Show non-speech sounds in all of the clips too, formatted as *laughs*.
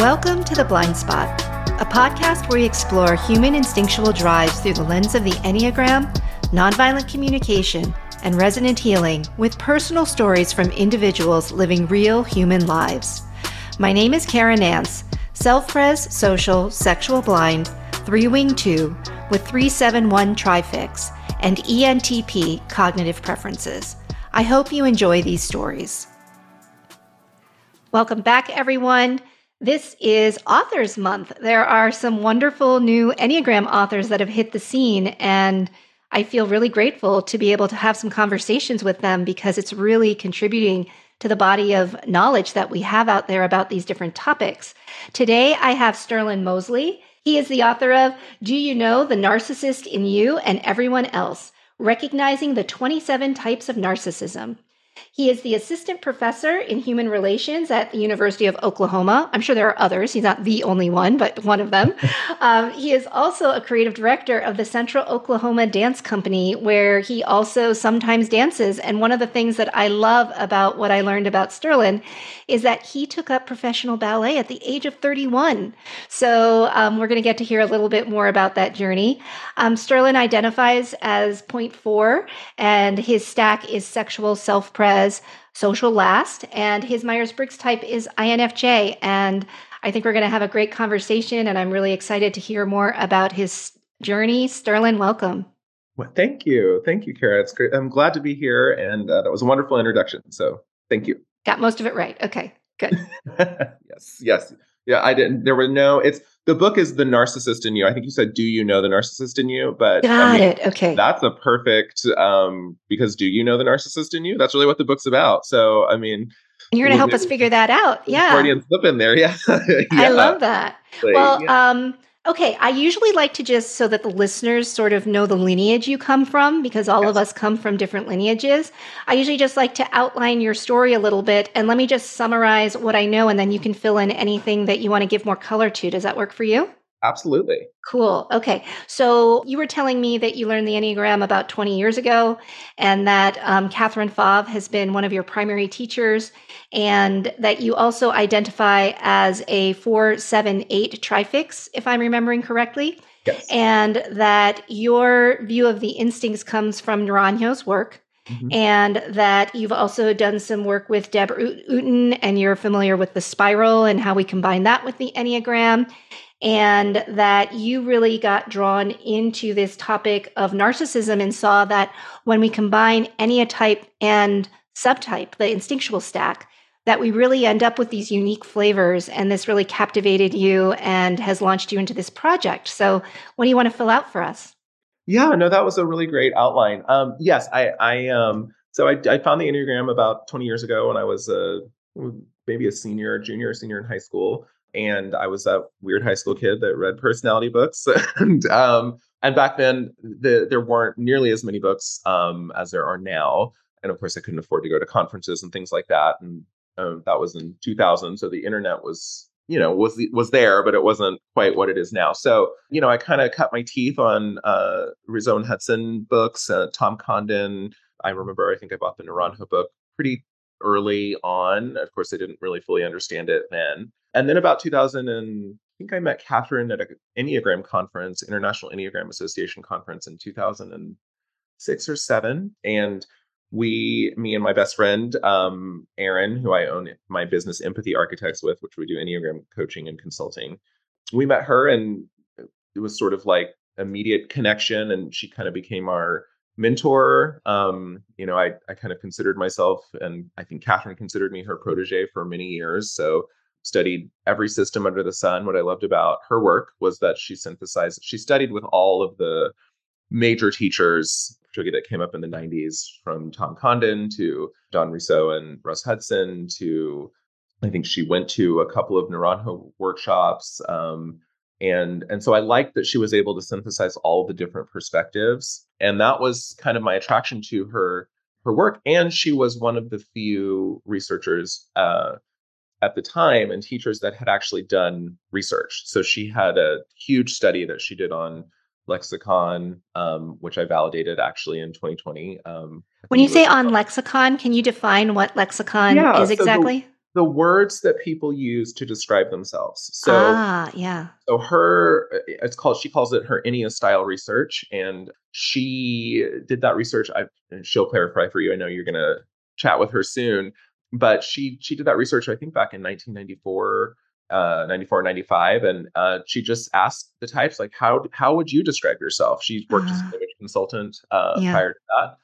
Welcome to The Blind Spot, a podcast where we explore human instinctual drives through the lens of the Enneagram, nonviolent communication, and resonant healing with personal stories from individuals living real human lives. My name is Karen Nance, self pres, social, sexual blind, three wing two, with 371 trifix, and ENTP cognitive preferences. I hope you enjoy these stories. Welcome back, everyone. This is Authors Month. There are some wonderful new Enneagram authors that have hit the scene, and I feel really grateful to be able to have some conversations with them because it's really contributing to the body of knowledge that we have out there about these different topics. Today, I have Sterlin Mosley. He is the author of Do You Know the Narcissist in You and Everyone Else? Recognizing the 27 Types of Narcissism. He is the assistant professor in human relations at the University of Oklahoma. I'm sure there are others. He's not the only one, but one of them. *laughs* um, he is also a creative director of the Central Oklahoma Dance Company, where he also sometimes dances. And one of the things that I love about what I learned about Sterlin is that he took up professional ballet at the age of 31. So um, we're going to get to hear a little bit more about that journey. Um, Sterlin identifies as point four, and his stack is sexual self pres social last, and his Myers Briggs type is INFJ. And I think we're going to have a great conversation, and I'm really excited to hear more about his journey. Sterlin, welcome. Well, thank you. Thank you, Kara. It's great. I'm glad to be here, and uh, that was a wonderful introduction. So thank you. Got most of it right. Okay, good. *laughs* yes, yes. Yeah, I didn't. There were no. It's the book is the narcissist in you. I think you said, "Do you know the narcissist in you?" But got I mean, it. Okay, that's a perfect um, because do you know the narcissist in you? That's really what the book's about. So, I mean, you're going to help us figure that out. *laughs* Yeah, Freudian slip in there. Yeah, *laughs* yeah. I love that. Like, well, yeah. um, Okay, I usually like to just so that the listeners sort of know the lineage you come from because all yes. of us come from different lineages. I usually just like to outline your story a little bit and let me just summarize what I know and then you can fill in anything that you want to give more color to. Does that work for you? Absolutely. Cool. Okay. So you were telling me that you learned the Enneagram about 20 years ago and that um, Katherine Fauvre has been one of your primary teachers and that you also identify as a 478 trifix, if I'm remembering correctly. Yes. And that your view of the instincts comes from Naranjo's work. Mm-hmm. And that you've also done some work with Deb Ooten, and you're familiar with the spiral and how we combine that with the Enneagram and that you really got drawn into this topic of narcissism and saw that when we combine enneatype and subtype, the instinctual stack, that we really end up with these unique flavors. And this really captivated you and has launched you into this project. So, what do you want to fill out for us? Yeah, no, that was a really great outline. Um, yes, I, I, um, so I, I found the Enneagram about 20 years ago when I was a, maybe a senior, junior, senior in high school and I was that weird high school kid that read personality books, *laughs* and um, and back then the, there weren't nearly as many books um, as there are now, and of course I couldn't afford to go to conferences and things like that, and um, that was in 2000, so the internet was you know was was there, but it wasn't quite what it is now. So you know I kind of cut my teeth on uh, Riso Hudson books, uh, Tom Condon. I remember I think I bought the Naranjo book pretty early on. Of course, I didn't really fully understand it then. And then about 2000 and I think I met Katherine at an Enneagram conference, International Enneagram Association conference in 2006 or seven. And we, me and my best friend, um, Aaron, who I own my business Empathy Architects with, which we do Enneagram coaching and consulting, we met her and it was sort of like immediate connection. And she kind of became our mentor. Um, you know, I, I kind of considered myself, and I think Katherine considered me her protege for many years. So studied every system under the sun. What I loved about her work was that she synthesized, she studied with all of the major teachers, particularly that came up in the 90s, from Tom Condon to Don Riso and Russ Hudson to I think she went to a couple of Naranjo workshops. Um, and and so I liked that she was able to synthesize all the different perspectives. And that was kind of my attraction to her her work. And she was one of the few researchers uh, at the time and teachers that had actually done research. So she had a huge study that she did on lexicon, um, which I validated actually in 2020. Um, when you say on lexicon, can you define what lexicon yeah, is exactly? the words that people use to describe themselves. So, ah, yeah. So her, uh, it's called. She calls it her Ennea style research, and she did that research. I, she'll clarify for you. I know you're gonna chat with her soon, but she she did that research. I think back in 1994. Uh, 94 95 and uh, she just asked the types like how how would you describe yourself she worked uh, as an uh-huh. image consultant uh, yeah. prior to that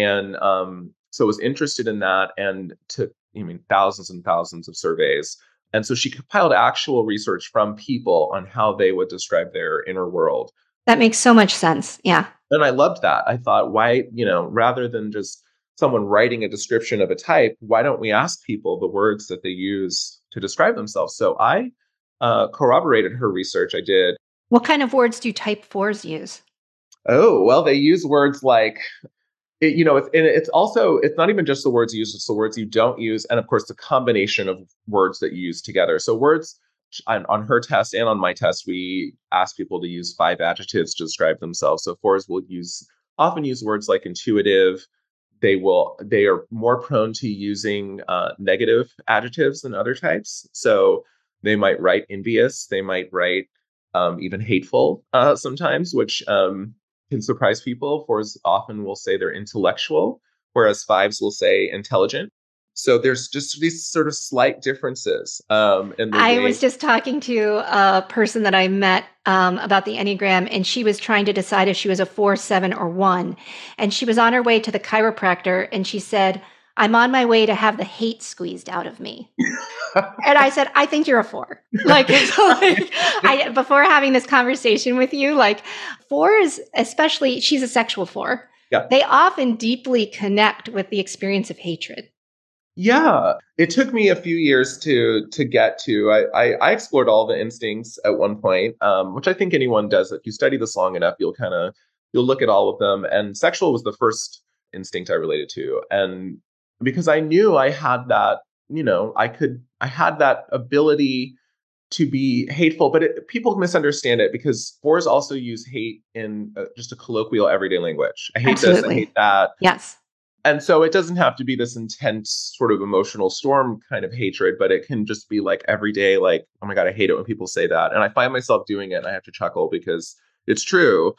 and um, so was interested in that and took I mean, thousands and thousands of surveys. And so she compiled actual research from people on how they would describe their inner world. That makes so much sense. Yeah. And I loved that. I thought, why, you know, rather than just someone writing a description of a type, why don't we ask people the words that they use to describe themselves? So I uh, corroborated her research. I did. What kind of words do type fours use? Oh, well, they use words like it, you know, it's, it's also it's not even just the words you use; it's the words you don't use, and of course the combination of words that you use together. So words on, on her test and on my test, we ask people to use five adjectives to describe themselves. So fours will use often use words like intuitive. They will they are more prone to using uh, negative adjectives than other types. So they might write envious. They might write um, even hateful uh, sometimes, which um, can surprise people. Fours often will say they're intellectual, whereas fives will say intelligent. So there's just these sort of slight differences. Um, in I was just talking to a person that I met um, about the Enneagram, and she was trying to decide if she was a four, seven, or one. And she was on her way to the chiropractor, and she said, I'm on my way to have the hate squeezed out of me. and I said, I think you're a four. *laughs* Like, like I, before having this conversation with you, like fours, especially, she's a sexual four. Yeah. They often deeply connect with the experience of hatred. Yeah, it took me a few years to to get to. I I, I explored all the instincts at one point, um, which I think anyone does. If you study this long enough, you'll kind of you'll look at all of them. And sexual was the first instinct I related to, and because I knew I had that, you know, I could, I had that ability to be hateful, but it, people misunderstand it because fours also use hate in uh, just a colloquial everyday language. I hate Absolutely. this, I hate that. Yes. And so it doesn't have to be this intense sort of emotional storm kind of hatred, but it can just be like every day, like, oh my God, I hate it when people say that. And I find myself doing it and I have to chuckle because it's true.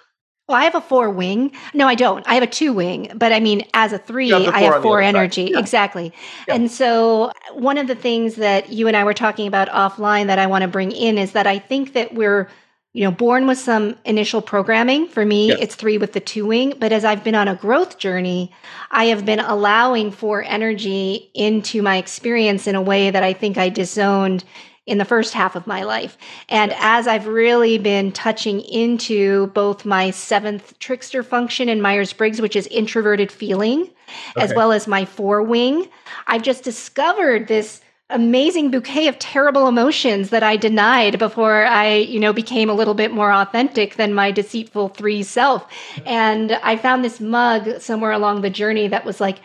Well, I have a four wing. No, I don't. I have a two wing, but I mean, as a three, I have four energy. Yeah. Exactly. Yeah. And so, one of the things that you and I were talking about offline that I want to bring in is that I think that we're, you know, born with some initial programming. For me, yeah. it's three with the two wing. But as I've been on a growth journey, I have been allowing four energy into my experience in a way that I think I disowned in the first half of my life. And as I've really been touching into both my seventh trickster function in Myers Briggs, which is introverted feeling, okay. as well as my four wing, I've just discovered this amazing bouquet of terrible emotions that I denied before I, you know, became a little bit more authentic than my deceitful three self. And I found this mug somewhere along the journey that was like,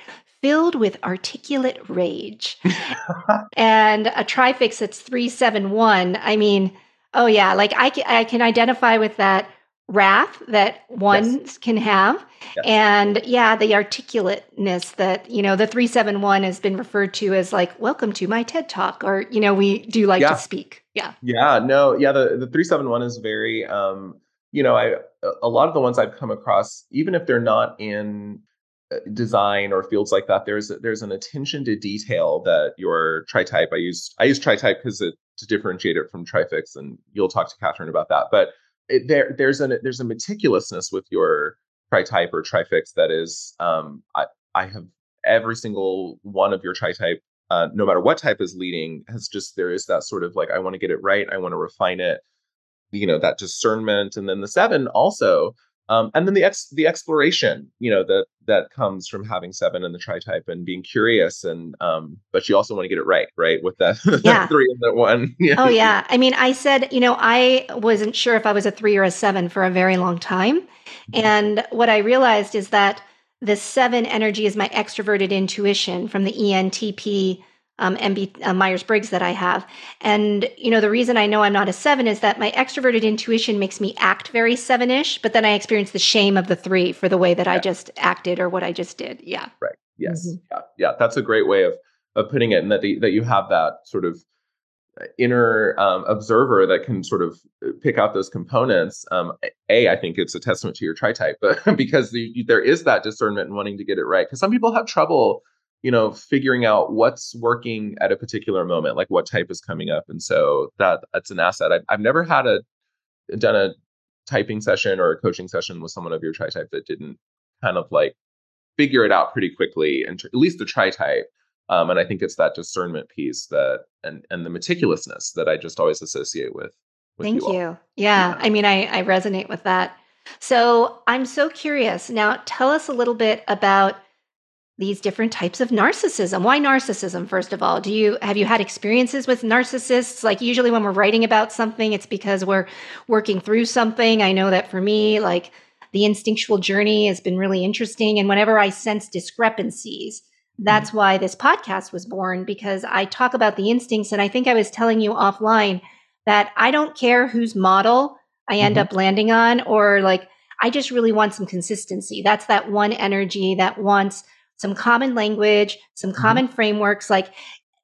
filled with articulate rage. *laughs* and a trifix that's 371. I mean, oh yeah, like I can, I can identify with that wrath that one yes. can have. Yes. And yeah, the articulateness that, you know, the 371 has been referred to as like, welcome to my TED talk, or, you know, we do like yeah. to speak. Yeah. Yeah. No, yeah. The, the 371 is very, um, you know, I, a lot of the ones I've come across, even if they're not in design or fields like that there's there's an attention to detail that your tri-type i use i use tri-type because it to differentiate it from trifix and you'll talk to katherine about that but it, there there's an there's a meticulousness with your tri-type or trifix that is um i i have every single one of your tri-type uh, no matter what type is leading has just there is that sort of like i want to get it right i want to refine it you know that discernment and then the seven also um, and then the ex- the exploration, you know, that that comes from having seven and the tri-type and being curious, and um, but you also want to get it right, right, with that, *laughs* yeah. three and that one. *laughs* Yeah. Oh yeah, I mean, I said, you know, I wasn't sure if I was a three or a seven for a very long time, mm-hmm. and what I realized is that the seven energy is my extroverted intuition from the ENTP um, MB uh, Myers Briggs that I have. And, you know, the reason I know I'm not a seven is that my extroverted intuition makes me act very seven ish, but then I experience the shame of the three for the way that yeah. I just acted or what I just did. Yeah. Right. Yes. Mm-hmm. Yeah. Yeah. That's a great way of, of putting it, and that the, that you have that sort of inner um, observer that can sort of uh, pick out those components. Um, a, I think it's a testament to your tri-type, but *laughs* because the, there is that discernment and wanting to get it right. Because some people have trouble, you know, figuring out what's working at a particular moment, like what type is coming up, and so that that's an asset. I've, I've never had a done a typing session or a coaching session with someone of your tri-type that didn't kind of like figure it out pretty quickly, and at least the tri-type um, and I think it's that discernment piece that and and the meticulousness that I just always associate with. with Thank you. you. Yeah. yeah. I mean, I, I resonate with that. So I'm so curious. Now, tell us a little bit about these different types of narcissism. Why narcissism, first of all? Do you have you had experiences with narcissists? Like usually when we're writing about something, it's because we're working through something. I know that for me, like the instinctual journey has been really interesting. And whenever I sense discrepancies, that's mm-hmm. why this podcast was born because I talk about the instincts. And I think I was telling you offline that I don't care whose model I end mm-hmm. up landing on, or like, I just really want some consistency. That's that one energy that wants some common language, some mm-hmm. common frameworks. Like,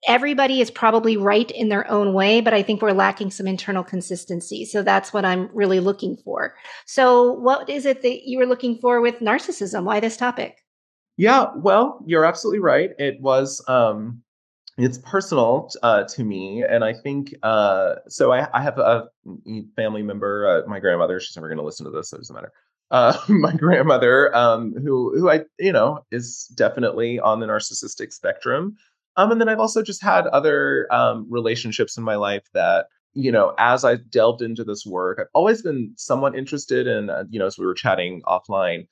everybody is probably right in their own way, but I think we're lacking some internal consistency. So that's what I'm really looking for. So, what is it that you were looking for with narcissism? Why this topic? Yeah, well, you're absolutely right. It was um it's personal uh, to me, and I think uh, so. I, I have a family member, uh, my grandmother. She's never going to listen to this, so it doesn't matter. Uh, *laughs* my grandmother, um, who who I you know is definitely on the narcissistic spectrum. Um, and then I've also just had other um, relationships in my life that you know, as I delved into this work, I've always been somewhat interested in, uh, you know, as we were chatting offline,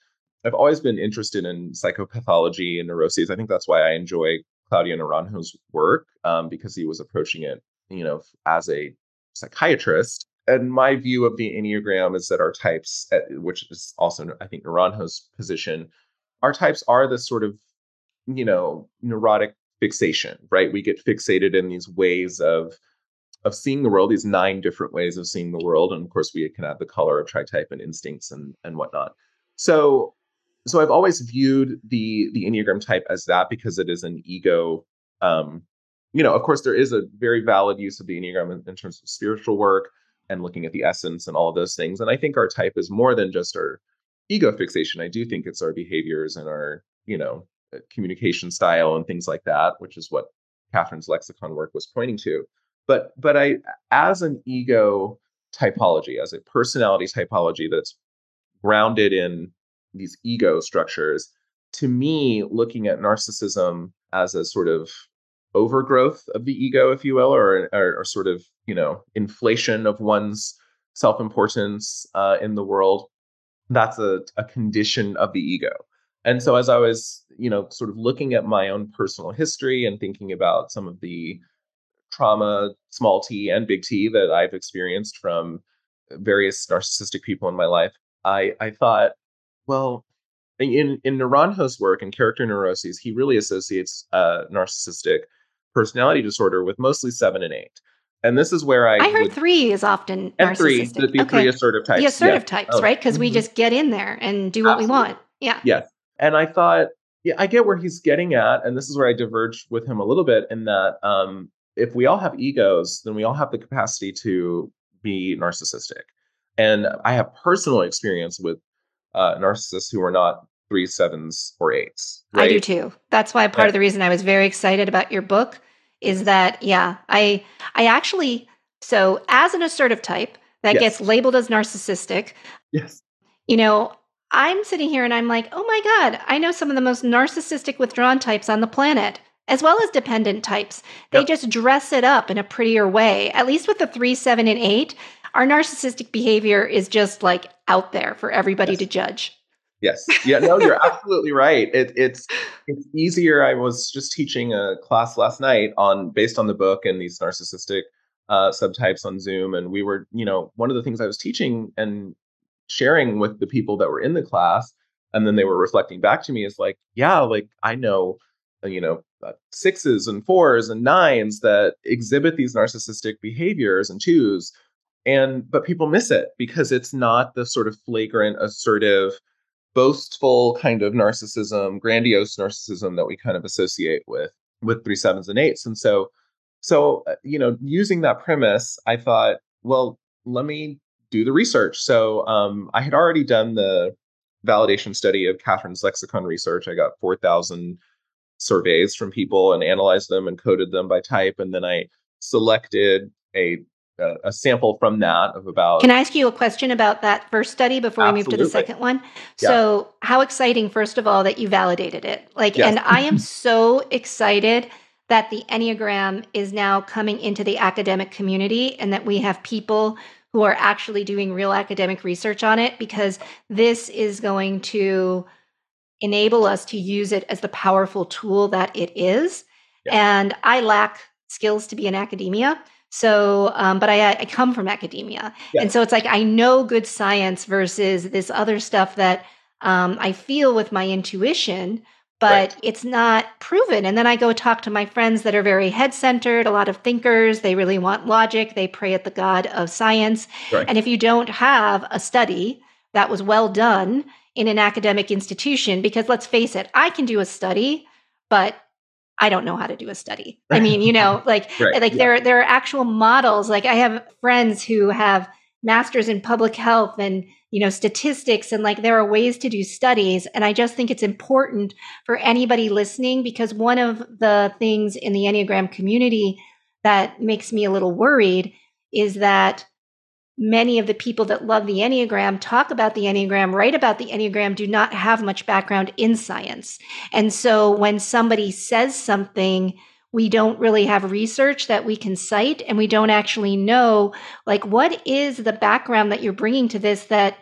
I've always been interested in psychopathology and neuroses. I think that's why I enjoy Claudio Naranjo's work um, because he was approaching it, you know, as a psychiatrist. And my view of the Enneagram is that our types, eh, which is also, I think, Naranjo's position, our types are this sort of, you know, neurotic fixation, right? We get fixated in these ways of of seeing the world, these nine different ways of seeing the world, and of course, we can add the color of tri-type and instincts and and whatnot. So so I've always viewed the the Enneagram type as that because it is an ego. Um, you know, of course, there is a very valid use of the Enneagram in, in terms of spiritual work and looking at the essence and all of those things. And I think our type is more than just our ego fixation. I do think it's our behaviors and our, you know, uh, communication style and things like that, which is what Katherine's lexicon work was pointing to. But but I as an ego typology, as a personality typology that's grounded in these ego structures to me looking at narcissism as a sort of overgrowth of the ego if you will or, or, or sort of you know inflation of one's self-importance uh, in the world that's a, a condition of the ego. And so as i was you know sort of looking at my own personal history and thinking about some of the trauma small t and big t that i've experienced from various narcissistic people in my life i i thought well, in in Naranjo's work in character neuroses, he really associates uh, narcissistic personality disorder with mostly seven and eight. And this is where I I heard would, three is often and three the, the okay. three assertive types. The assertive types, oh. right? Because mm-hmm. we just get in there and do what Absolutely. we want. Yeah. Yes. And I thought, yeah, I get where he's getting at, and this is where I diverged with him a little bit in that um, if we all have egos, then we all have the capacity to be narcissistic. And I have personal experience with uh, narcissists who are not three sevens or eights. Right? I do too. That's why part yeah. of the reason I was very excited about your book is that yeah, I I actually so as an assertive type that yes. gets labeled as narcissistic. Yes. You know, I'm sitting here and I'm like, "Oh my god, I know some of the most narcissistic withdrawn types on the planet." As well as dependent types. They yep. just dress it up in a prettier way. At least with the 3, 7 and 8, our narcissistic behavior is just like out there for everybody yes. to judge. Yes. Yeah. No, you're absolutely right. It, it's it's easier. I was just teaching a class last night on based on the book and these narcissistic uh, subtypes on Zoom, and we were, you know, one of the things I was teaching and sharing with the people that were in the class, and then they were reflecting back to me is like, yeah, like I know, uh, you know, uh, sixes and fours and nines that exhibit these narcissistic behaviors and twos and but people miss it because it's not the sort of flagrant assertive boastful kind of narcissism grandiose narcissism that we kind of associate with with three sevens and eights. And so, so uh, you know, using that premise, I thought, well, let me do the research. So um, I had already done the validation study of Katherine's lexicon research. I got four thousand surveys from people and analyzed them and coded them by type, and then I selected a a, a sample from that of about. Can I ask you a question about that first study before Absolutely. we move to the second one? Yeah. So, how exciting, first of all, that you validated it. Like, yes. and I am so excited that the Enneagram is now coming into the academic community and that we have people who are actually doing real academic research on it because this is going to enable us to use it as the powerful tool that it is. Yeah. And I lack skills to be in academia. So, um, but I, I, come from academia. Yeah. And so it's like I know good science versus this other stuff that um, I feel with my intuition, but right. it's not proven. And then I go talk to my friends that are very head centered, a lot of thinkers. They really want logic. They pray at the God of science. Right. And if you don't have a study that was well done in an academic institution, because let's face it, I can do a study, but I don't know how to do a study. *laughs* I mean, you know, like right. like yeah. there there are actual models. Like I have friends who have masters in public health and you know statistics and like there are ways to do studies and i just think it's important for anybody listening because one of the things in the enneagram community that makes me a little worried is that many of the people that love the Enneagram talk about the Enneagram, write about the Enneagram, do not have much background in science. And so when somebody says something, we don't really have research that we can cite and we don't actually know like what is the background that you're bringing to this that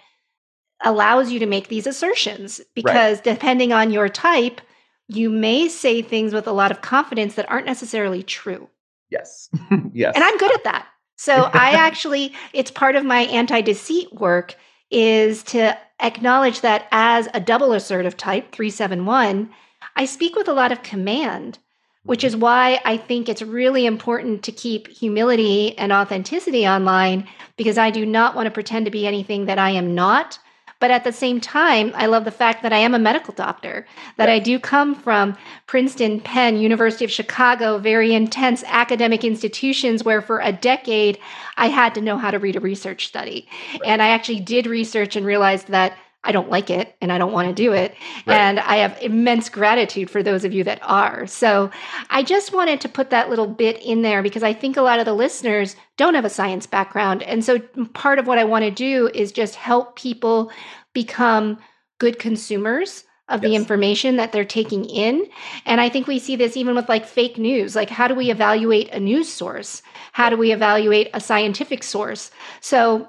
allows you to make these assertions? Because right. depending on your type you may say things with a lot of confidence that aren't necessarily true. Yes. *laughs* Yes. And i'm good at that so I *laughs* actually, it's part of my anti deceit work is to acknowledge that as a double assertive type, 371, I speak with a lot of command, which mm-hmm. is why I think it's really important to keep humility and authenticity online because I do not want to pretend to be anything that I am not. But at the same time, I love the fact that I am a medical doctor, that yeah. I do come from Princeton, Penn, University of Chicago, very intense academic institutions where for a decade I had to know how to read a research study. Right. And I actually did research and realized that I don't like it and I don't want to do it. Right. And I have immense gratitude for those of you that are. So I just wanted to put that little bit in there because I think a lot of the listeners don't have a science background. And so part of what I want to do is just help people become good consumers of yes. the information that they're taking in. And I think we see this even with like fake news. Like, how do we evaluate a news source? How do we evaluate a scientific source? So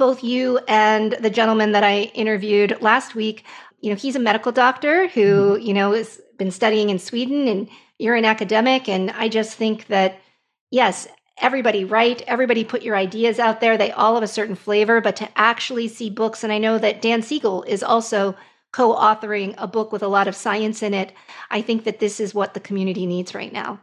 both you and the gentleman that I interviewed last week, you know, he's a medical doctor who, mm-hmm. you know, has been studying in Sweden and you're an academic. And I just think that, yes, everybody write, everybody put your ideas out there. They all have a certain flavor, but to actually see books, and I know that Dan Siegel is also co authoring a book with a lot of science in it. I think that this is what the community needs right now.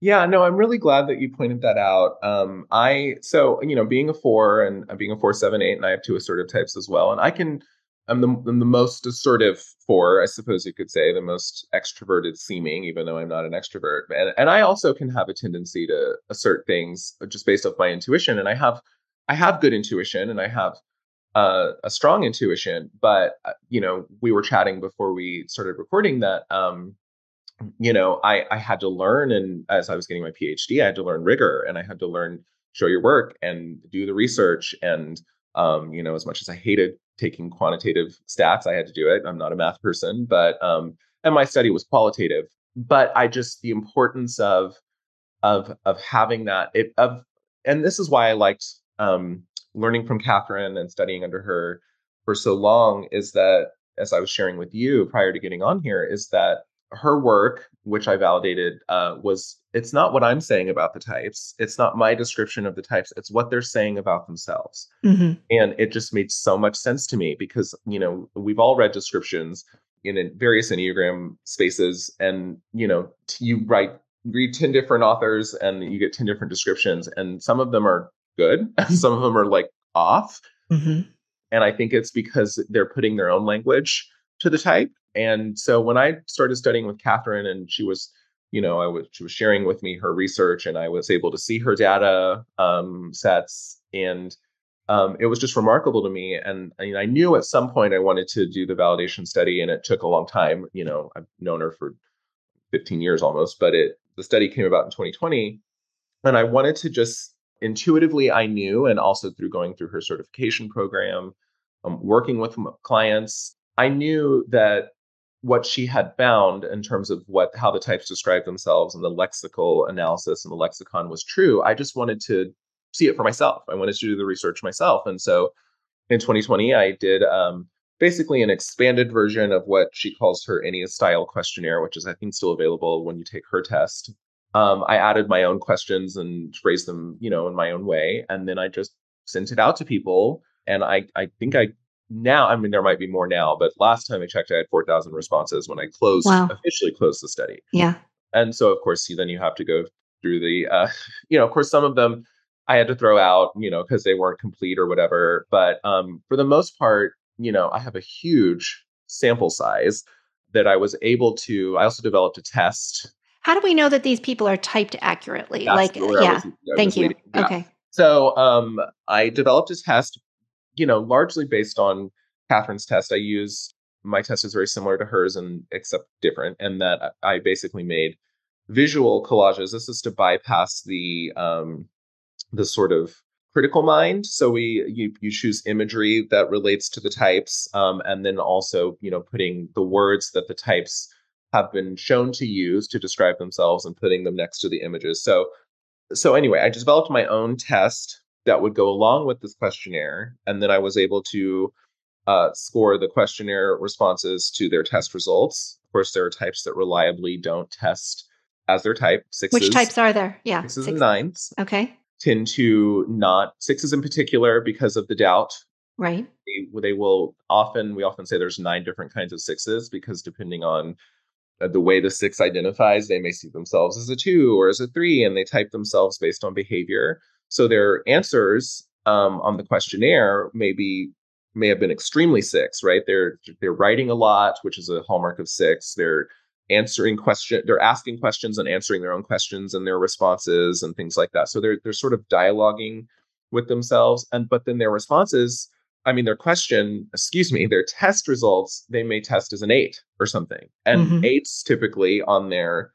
Yeah, no, I'm really glad that you pointed that out. Um, I so you know, being a four and uh, being a four seven eight, and I have two assertive types as well, and I can. I'm the, I'm the most assertive four, I suppose you could say, the most extroverted seeming, even though I'm not an extrovert. And and I also can have a tendency to assert things just based off my intuition, and I have I have good intuition, and I have uh, a strong intuition. But uh, you know, we were chatting before we started recording that um, you know, I, I had to learn, and as I was getting my PhD, I had to learn rigor, and I had to learn show your work and do the research. And um, you know, as much as I hated taking quantitative stats, I had to do it. I'm not a math person, but um, and my study was qualitative. But I just the importance of of of having that it, of, and this is why I liked um, learning from Katherine and studying under her for so long is that as I was sharing with you prior to getting on here is that her work, which I validated, uh, was it's not what I'm saying about the types. It's not my description of the types. It's what they're saying about themselves. Mm-hmm. And it just made so much sense to me because, you know, we've all read descriptions in various Enneagram spaces. And, you know, you write, read 10 different authors and you get 10 different descriptions. And some of them are good, *laughs* some of them are like off. Mm-hmm. And I think it's because they're putting their own language to the type and so when I started studying with Katherine and she was, you know, I was she was sharing with me her research, and I was able to see her data um, sets, and um, it was just remarkable to me. And I, mean, I knew at some point I wanted to do the validation study, and it took a long time. You know, I've known her for 15 years almost, but it the study came about in 2020, and I wanted to just intuitively I knew, and also through going through her certification program, um, working with clients, I knew that what she had found in terms of what how the types describe themselves and the lexical analysis and the lexicon was true. I just wanted to see it for myself. I wanted to do the research myself, and so in 2020 I did um, basically an expanded version of what she calls her Ennea style questionnaire, which is I think still available when you take her test. Um, I added my own questions and phrased them, you know, in my own way, and then I just sent it out to people. And I, I think I now, I mean, there might be more now, but last time I checked, I had 4,000 responses when I closed, wow. officially closed the study. Yeah. And so, of course, then you have to go through the, uh, *laughs* you know, of course, some of them I had to throw out, you know, because they weren't complete or whatever. But um, for the most part, you know, I have a huge sample size that I was able to. I also developed a test. How do we know that these people are typed accurately? That's like, yeah, was, thank you. Yeah. Okay. So um, I developed a test you know, largely based on Katherine's test. I use my test is very similar to hers and except different, and that I basically made visual collages. This is to bypass the um, the sort of critical mind. So we you you choose imagery that relates to the types, um, and then also you know putting the words that the types have been shown to use to describe themselves and putting them next to the images. So so anyway, I developed my own test that would go along with this questionnaire. And then I was able to uh, score the questionnaire responses to their test results. Of course, there are types that reliably don't test as their type. Sixes, Which types are there? Yeah. Sixes Six. and nines. Okay. Tend to not, sixes in particular, because of the doubt. Right. They, they will often, we often say there's nine different kinds of sixes because depending on uh, the way the six identifies, they may see themselves as a two or as a three, and they type themselves based on behavior. So their answers um, on the questionnaire may be may have been extremely six, right? They're they're writing a lot, which is a hallmark of six. They're answering question they're asking questions and answering their own questions and their responses and things like that. So they're they're sort of dialoguing with themselves and but then their responses I mean, their question, excuse me, their test results, they may test as an eight or something. And mm-hmm. eights typically on their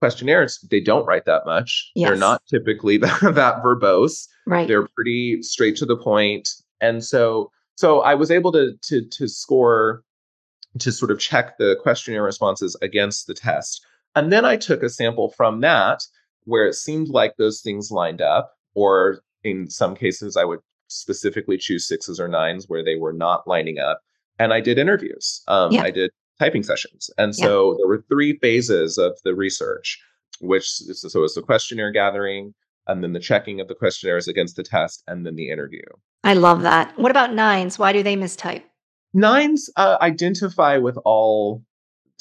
questionnaires they don't write that much. Yes. they're not typically *laughs* that, that verbose. Right. They're pretty straight to the point. And so so i was able to to to score to sort of check the questionnaire responses against the test. And then i took a sample from that where it seemed like those things lined up or in some cases i would specifically choose sixes or nines where they were not lining up. And i did interviews. Um, yeah. i did typing sessions. And so yeah. there were three phases of the research, which so it's the questionnaire gathering, and then the checking of the questionnaires against the test, and then the interview. I love that. What about nines? Why do they mistype? Nines uh, identify with all.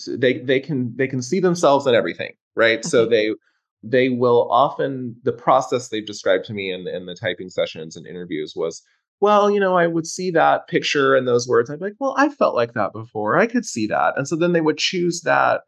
They they can they can see themselves in everything, right? Okay. So they they will often the process they've described to me in in the typing sessions and interviews was well, you know, I would see that picture and those words. I'd be like, well, I felt like that before. I could see that. And so then they would choose that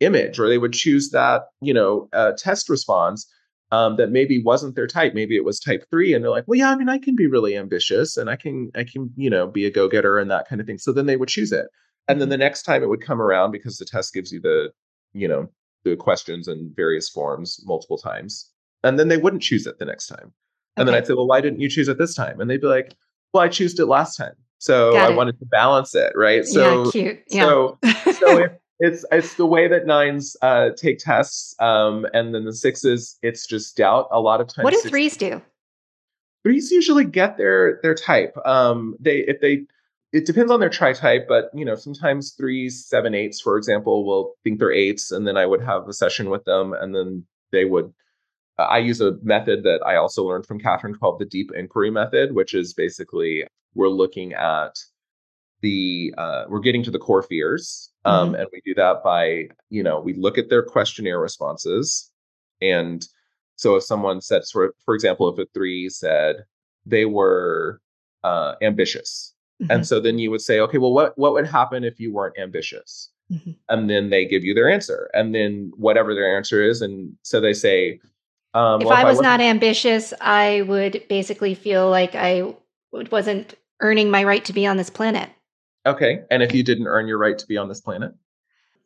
image or they would choose that, you know, uh, test response um, that maybe wasn't their type. Maybe it was type three. And they're like, well, yeah, I mean, I can be really ambitious and I can, I can, you know, be a go getter and that kind of thing. So then they would choose it. And then mm-hmm. the next time it would come around because the test gives you the, you know, the questions in various forms multiple times. And then they wouldn't choose it the next time. And okay. then I'd say, well, why didn't you choose it this time? And they'd be like, well, I chose it last time. So I wanted to balance it, right? So, yeah, cute. Yeah. So, so *laughs* if, it's it's the way that nines uh, take tests, um, and then the sixes, it's just doubt. A lot of times, what do threes do? Threes usually get their their type. Um, they if they it depends on their tri type, but you know sometimes threes, seven, eights, for example, will think they're eights, and then I would have a session with them, and then they would I use a method that I also learned from Katherine called the deep inquiry method, which is basically we're looking at the uh, we're getting to the core fears, um, mm-hmm. and we do that by you know we look at their questionnaire responses, and so if someone said for for example if a three said they were uh, ambitious, mm-hmm. and so then you would say okay well what what would happen if you weren't ambitious, mm-hmm. and then they give you their answer, and then whatever their answer is, and so they say, um, if well, I was I not ambitious, I would basically feel like I wasn't earning my right to be on this planet. Okay, and if you didn't earn your right to be on this planet,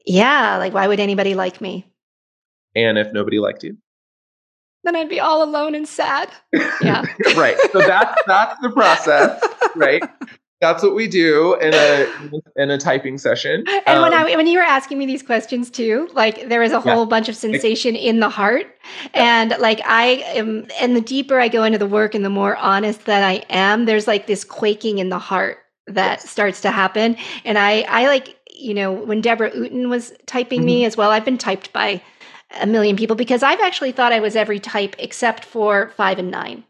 yeah, like why would anybody like me? And if nobody liked you, then I'd be all alone and sad. *laughs* Yeah. right. So that's that's the process, right? *laughs* That's what we do in a *laughs* in a typing session. And um, when I when you were asking me these questions too, like there is a whole yeah. bunch of sensation in the heart, yeah. and like I am, and the deeper I go into the work, and the more honest that I am, there's like this quaking in the heart that yes. starts to happen. And I I like you know when Deborah Ooten was typing mm-hmm. me as well. I've been typed by a million people because I've actually thought I was every type except for five and nine.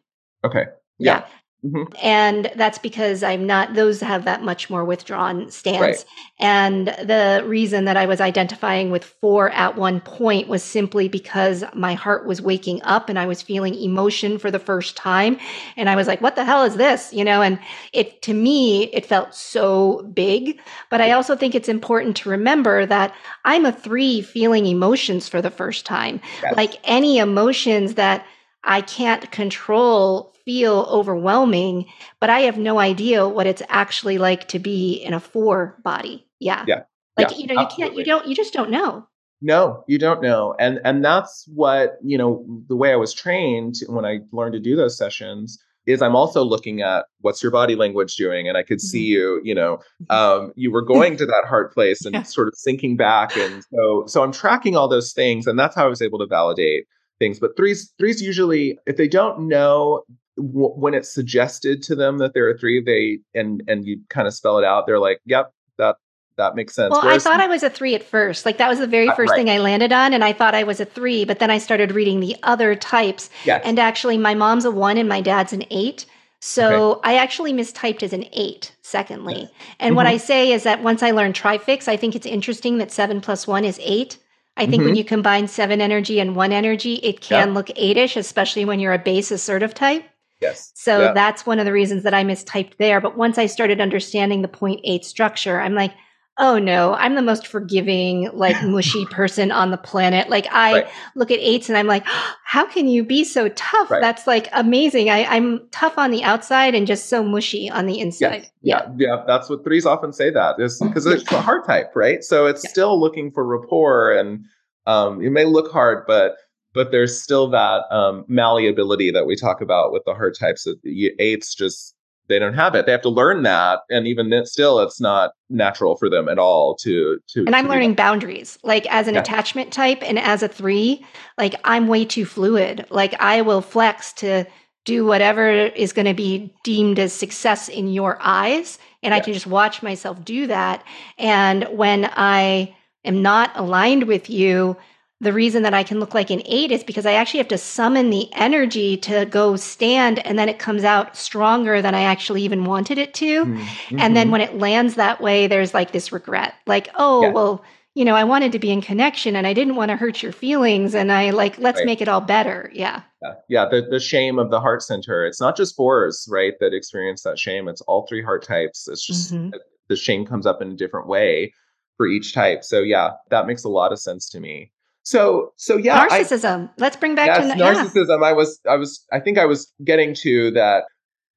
Okay. Yeah. yeah. Mm-hmm. And that's because I'm not, those have that much more withdrawn stance. Right. And the reason that I was identifying with four at one point was simply because my heart was waking up and I was feeling emotion for the first time. And I was like, what the hell is this? You know, and it, to me, it felt so big. But I also think it's important to remember that I'm a three feeling emotions for the first time. Yes. Like any emotions that I can't control feel overwhelming, but I have no idea what it's actually like to be in a four body. Yeah. Yeah. Like, yeah, you know, you absolutely. can't, you don't, you just don't know. No, you don't know. And, and that's what, you know, the way I was trained when I learned to do those sessions is I'm also looking at what's your body language doing. And I could see mm-hmm. you, you know, *laughs* um, you were going to that heart place and yeah. sort of sinking back. And so, so I'm tracking all those things. And that's how I was able to validate things. But threes, threes usually, if they don't know w- when it's suggested to them that there are three, they and and you kind of spell it out, they're like, "Yep, that that makes sense." Well, Whereas, I thought I was a three at first. Like that was the very uh, first uh, right. thing I landed on, and I thought I was a three. But then I started reading the other types, yes. and actually, my mom's a one and my dad's an eight. So okay. I actually mistyped as an eight, secondly. And mm-hmm. what I say is that once I learned trifix, I think it's interesting that seven plus one is eight. I think mm-hmm. when you combine seven energy and one energy, it can yep. look eightish, especially when you're a base assertive type. Yes. So yeah. that's one of the reasons that I mistyped there. But once I started understanding the point eight structure, I'm like, oh no, I'm the most forgiving, like *laughs* mushy person on the planet. Like I right. look at eights and I'm like, oh, *gasps* how can you be so tough? Right. That's like amazing. I, am tough on the outside and just so mushy on the inside. Yes. Yeah. yeah. That's what threes often say that is because it's a hard type, right? So it's yeah. still looking for rapport and um, it may look hard, but but there's still that um, malleability that we talk about with the heart types. That eights just they don't have it. They have to learn that, and even then, still, it's not natural for them at all to to. And I'm to learning boundaries, like as an yeah. attachment type, and as a three, like I'm way too fluid. Like I will flex to do whatever is going to be deemed as success in your eyes, and yeah. I can just watch myself do that. And when I am not aligned with you, the reason that I can look like an eight is because I actually have to summon the energy to go stand, and then it comes out stronger than I actually even wanted it to. Mm-hmm. And then when it lands that way, there's like this regret like, oh, yeah. well, you know, I wanted to be in connection and I didn't want to hurt your feelings. And I like, let's right. make it all better. Yeah. Yeah. Yeah. The, the shame of the heart center. It's not just fours, right, that experience that shame. It's all three heart types. It's just mm-hmm. the shame comes up in a different way for each type. So, yeah, that makes a lot of sense to me. So so yeah, narcissism. I, Let's bring back yes, to narcissism. Yeah. I was I was I think I was getting to that.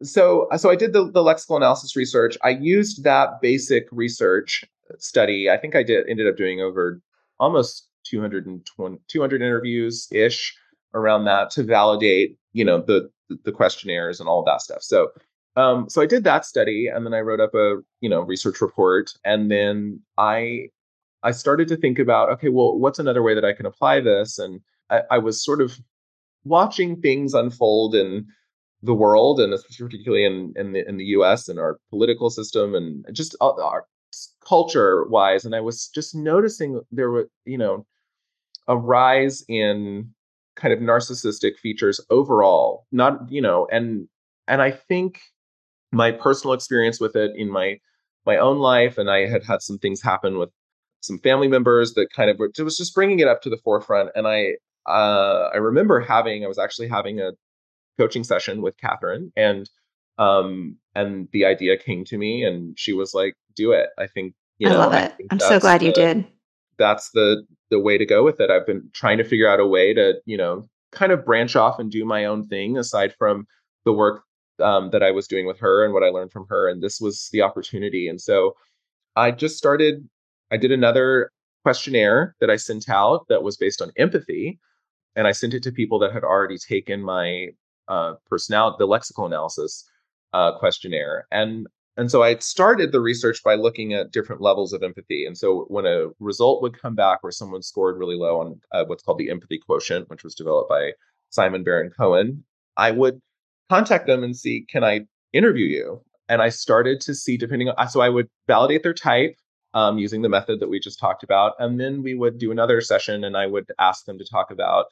So so I did the, the lexical analysis research. I used that basic research study. I think I did ended up doing over almost 220 200 interviews ish around that to validate you know the the questionnaires and all that stuff. So um, so I did that study, and then I wrote up a you know research report, and then I I started to think about, okay, well, what's another way that I can apply this? And I, I was sort of watching things unfold in the world, and particularly in in the in the U.S. and our political system, and just our culture wise. And I was just noticing there were, you know, a rise in kind of narcissistic features overall. Not, you know, and and I think my personal experience with it in my my own life, and I had had some things happen with some family members that kind of were, it was just bringing it up to the forefront. And I uh, I remember having I was actually having a coaching session with Katherine, and um, and the idea came to me, and she was like, "Do it. I think You I know, love it. think I'm so glad you did. That's the the way to go with it. I've been trying to figure out a way to, you know, kind of branch off and do my own thing aside from the work um, that I was doing with her and what I learned from her. And this was the opportunity. And so I just started. I did another questionnaire that I sent out that was based on empathy, and I sent it to people that had already taken my uh, personality, the lexical analysis uh, questionnaire, and and so I started the research by looking at different levels of empathy. And so when a result would come back where someone scored really low on uh, what's called the empathy quotient, which was developed by Simon Baron Cohen, I would contact them and see, can I interview you? And I started to see, depending on, so I would validate their type um, using the method that we just talked about. And then we would do another session and I would ask them to talk about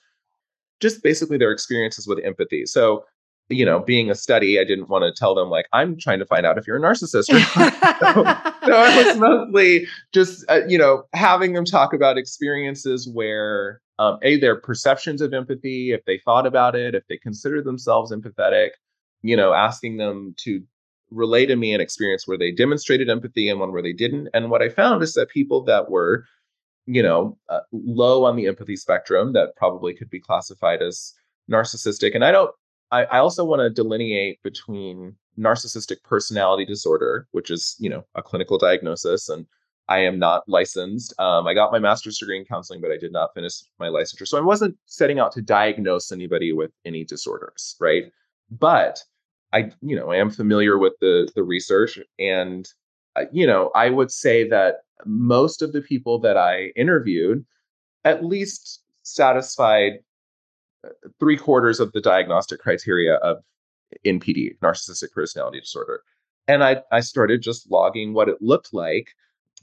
just basically their experiences with empathy. So, you know, being a study, I didn't want to tell them, like, I'm trying to find out if you're a narcissist or not. *laughs* so I was mostly just uh, you know having them talk about experiences where um, a their perceptions of empathy if they thought about it if they considered themselves empathetic you know asking them to relay to me an experience where they demonstrated empathy and one where they didn't and what i found is that people that were you know uh, low on the empathy spectrum that probably could be classified as narcissistic and i don't I, I also want to delineate between narcissistic personality disorder, which is, you know, a clinical diagnosis, and I am not licensed. Um, I got my master's degree in counseling, but I did not finish my licensure. So I wasn't setting out to diagnose anybody with any disorders, right? But I, you know, I am familiar with the the research, and uh, you know, I would say that most of the people that I interviewed at least satisfied three quarters of the diagnostic criteria of NPD, narcissistic personality disorder. And I, I started just logging what it looked like,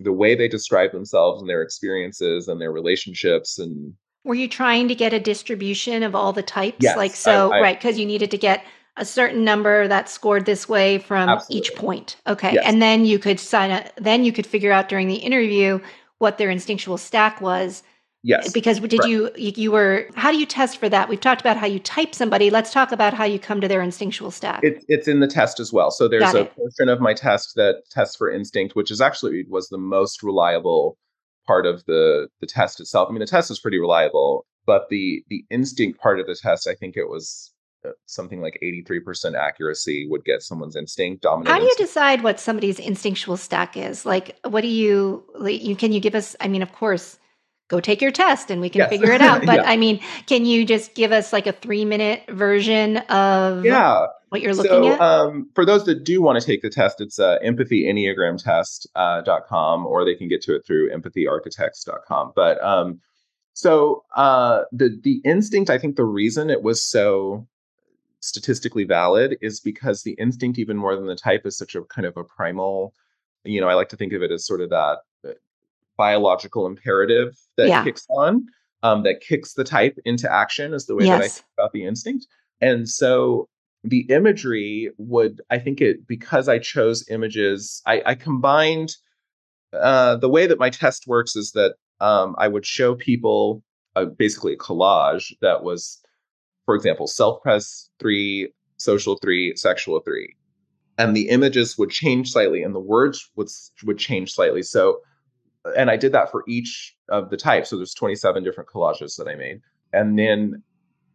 the way they describe themselves and their experiences and their relationships. And Were you trying to get a distribution of all the types? Yes, like so, I- I- right? Because you needed to get a certain number that scored this way from each point. Okay, Yes. and then you could sign up. Then you could figure out during the interview what their instinctual stack was. yes, Because did correct. you you were how do you test for that? We've talked about how you type somebody. Let's talk about how you come to their instinctual stack. It's it's in the test as well. So there's Got a it. portion of my test that tests for instinct, which is actually was the most reliable part of the the test itself. I mean, the test is pretty reliable, but the the instinct part of the test, I think it was something like 83% accuracy would get someone's instinct dominant. How do you instinct. decide what somebody's instinctual stack is? Like, what do you, like, you can you give us? I mean, of course, go take your test and we can Yes. figure it out. *laughs* But Yeah. I mean, can you just give us like a three minute version of yeah. what you're looking so at? um, for those that do want to take the test, it's uh, empathyenneagramtest.com uh, dot com, or they can get to it through empathyarchitects.com. But um, so uh, the the instinct, I think the reason it was so statistically valid is because the instinct, even more than the type, is such a kind of a primal. You know, I like to think of it as sort of that uh, biological imperative that Yeah. kicks on, um, that kicks the type into action, is the way that I think about the instinct. And so the imagery would, I think it because I chose images, I, I combined uh, the way that my test works is that um, I would show people uh, basically a collage that was, for example, self pres three, social three, sexual three, and the images would change slightly and the words would would change slightly. So, uh, and I did that for each of the types. So there's 27 different collages that I made, and then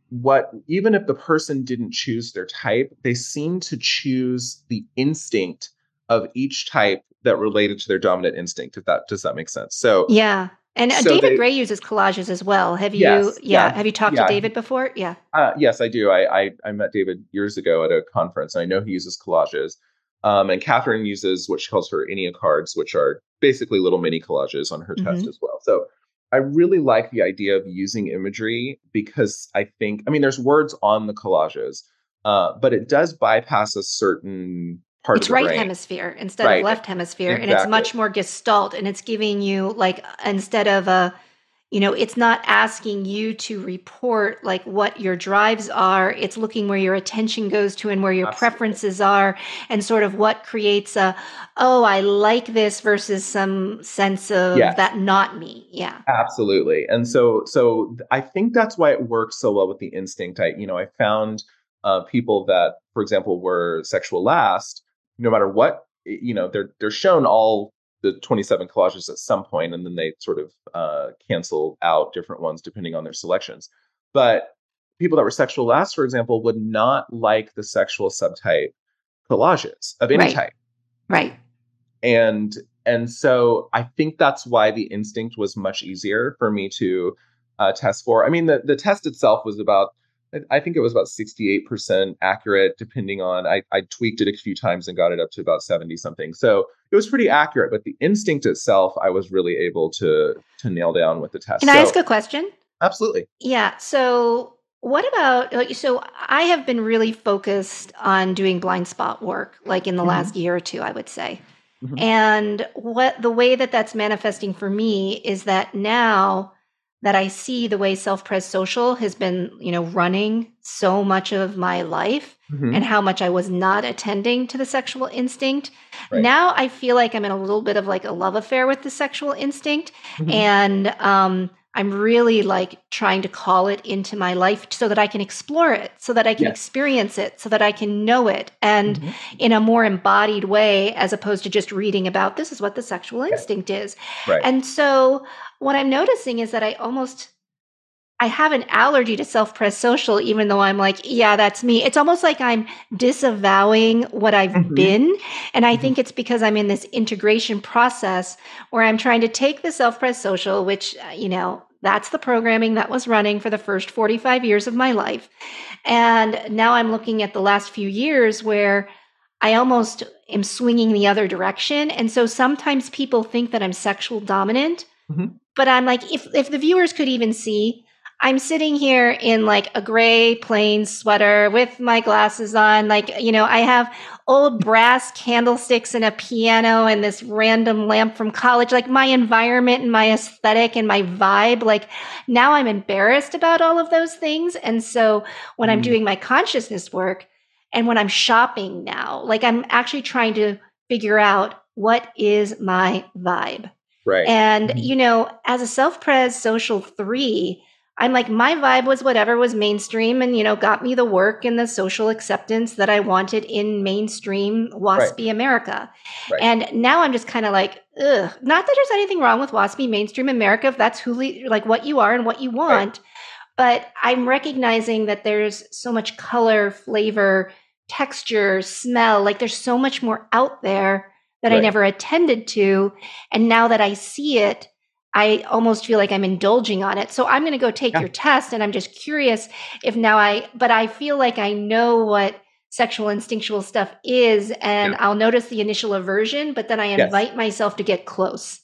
what even if the person didn't choose their type, they seemed to choose the instinct of each type that related to their dominant instinct. If that does that make sense? So yeah. And uh, so David they- Gray uses collages as well. Have you? Yes, yeah. yeah, Have you talked yeah. to David before? Yeah. Uh, yes, I do. I, I I met David years ago at a conference. And I know he uses collages. Um, and Katherine uses what she calls her Enneacards, cards, which are basically little mini collages on her test Mhm. as well. So I really like the idea of using imagery because I think, I mean, there's words on the collages, uh, but it does bypass a certain part it's right hemisphere instead Right. of left hemisphere and it's much more gestalt and it's giving you like instead of a you know it's not asking you to report like what your drives are it's looking where your attention goes to and where your Absolutely. preferences are and sort of what creates a oh i like this versus some sense of Yes. that not me yeah Absolutely. And so so I think that's why it works so well with the instinct. I you know, I found uh people that for example were sexual last, no matter what, you know, they're they're shown all the 27 collages at some point, and then they sort of uh, cancel out different ones depending on their selections. But people that were sexual last, for example, would not like the sexual subtype collages of any Right. type. Right. And and so I think that's why the instinct was much easier for me to uh, test for. I mean, the the test itself was about I- think it was about 68% accurate, depending on I, I tweaked it a few times and got it up to about 70 something. So it was pretty accurate, but the instinct itself I was really able to to nail down with the test. Can I So- ask a question? absolutely. Yeah. So, what about so? I have been really focused on doing blind spot work, like in the Mhm. last year or two, I would say. Mhm. And what the way that that's manifesting for me is that now that I see the way Self Pres Social has been, you know, running so much of my life Mhm. and how much I was not attending to the sexual instinct. Right. Now I feel like I'm in a little bit of like a love affair with the sexual instinct Mhm. and um I'm really like trying to call it into my life so that I can explore it, so that I can Yes. experience it, so that I can know it and Mhm. in a more embodied way as opposed to just reading about this is what the sexual instinct is. Right. And so what I'm noticing is that I almost I have an allergy to self-pres social even though I'm like, yeah, that's me. It's almost like I'm disavowing what I've Mhm. been, and I Mhm. think it's because I'm in this integration process where I'm trying to take the self-pres social which, uh, you know, that's the programming that was running for the first 45 years of my life. And now I'm looking at the last few years where I almost am swinging the other direction. And so sometimes people think that I'm sexual dominant, Mhm. but I'm like, if, if the viewers could even see, I'm sitting here in like a gray plain sweater with my glasses on. Like, you know, I have old brass candlesticks and a piano and this random lamp from college. Like my environment and my aesthetic and my vibe. Like now I'm embarrassed about all of those things. And so when I'm Mm. doing my consciousness work and when I'm shopping now, like I'm actually trying to figure out what is my vibe. Right. And, Mhm. you know, as a self pres social three, I'm like, my vibe was whatever was mainstream and, you know, got me the work and the social acceptance that I wanted in mainstream WASPy America. Right. And now I'm just kind of like, ugh, not that there's anything wrong with WASPy mainstream America if that's who, le- like what you are and what you want. But I'm recognizing that there's so much color, flavor, texture, smell. Like there's so much more out there that I never attended to. And now that I see it, I almost feel like I'm indulging on it. So I'm going to go take Yeah. your test and I'm just curious if now I, but I feel like I know what sexual instinctual stuff is and Yeah. I'll notice the initial aversion, but then I Yes. invite myself to get close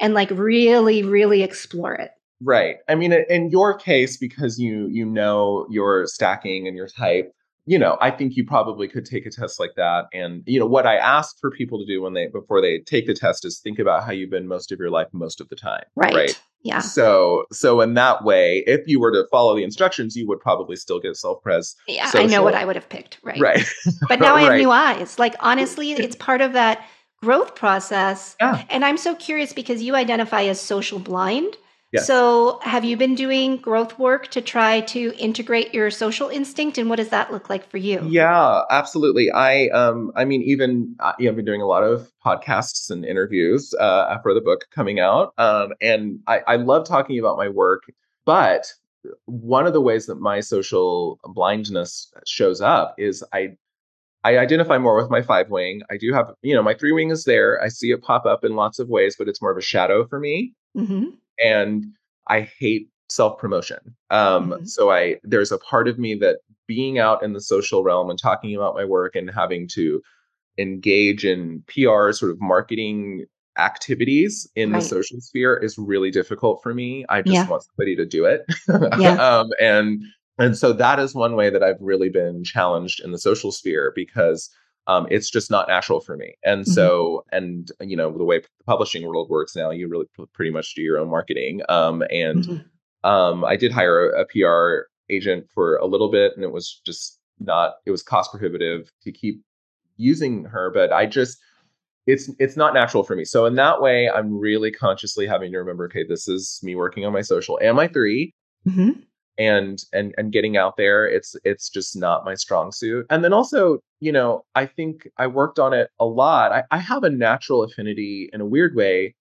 and like really, really explore it. Right. I mean, in your case, because you you know your stacking and your type, you know, I think you probably could take a test like that. And you know, what I ask for people to do when they before they take the test is think about how you've been most of your life, most of the time. Right. Right. Yeah. So so in that way, if you were to follow the instructions, you would probably still get self pres. Yeah. I know what. I would have picked. Right. Right. *laughs* But now *laughs* I have new eyes. Like honestly, it's *laughs* part of that growth process. Yeah. And I'm so curious because you identify as social blind. Yes. So have you been doing growth work to try to integrate your social instinct and what does that look like for you? Yeah, absolutely. I um I mean even uh, yeah, I've been doing a lot of podcasts and interviews uh for the book coming out. Um and I I love talking about my work, but one of the ways that my social blindness shows up is I I identify more with my five wing. I do have, you know, my three wing is there. I see it pop up in lots of ways, but it's more of a shadow for me hmm and I hate self promotion. Um, Mhm. So I there's a part of me that being out in the social realm and talking about my work and having to engage in PR sort of marketing activities in Right. the social sphere is really difficult for me. I just Yeah. want somebody to do it. Yeah. *laughs* um, and and so that is one way that I've really been challenged in the social sphere because um, it's just not natural for me. And Mhm. so, and you know, the way the publishing world works now, you really pretty much do your own marketing. Um, and Mhm. um, I did hire a, a PR agent for a little bit, and it was just not. It was cost prohibitive to keep using her, but I just it's it's not natural for me. So in that way, I'm really consciously having to remember, okay, this is me working on my social and my three, Mhm. And and and getting out there it's it's just not my strong suit. And then also you know i think i worked on it a lot. I, I have a natural affinity in a weird way.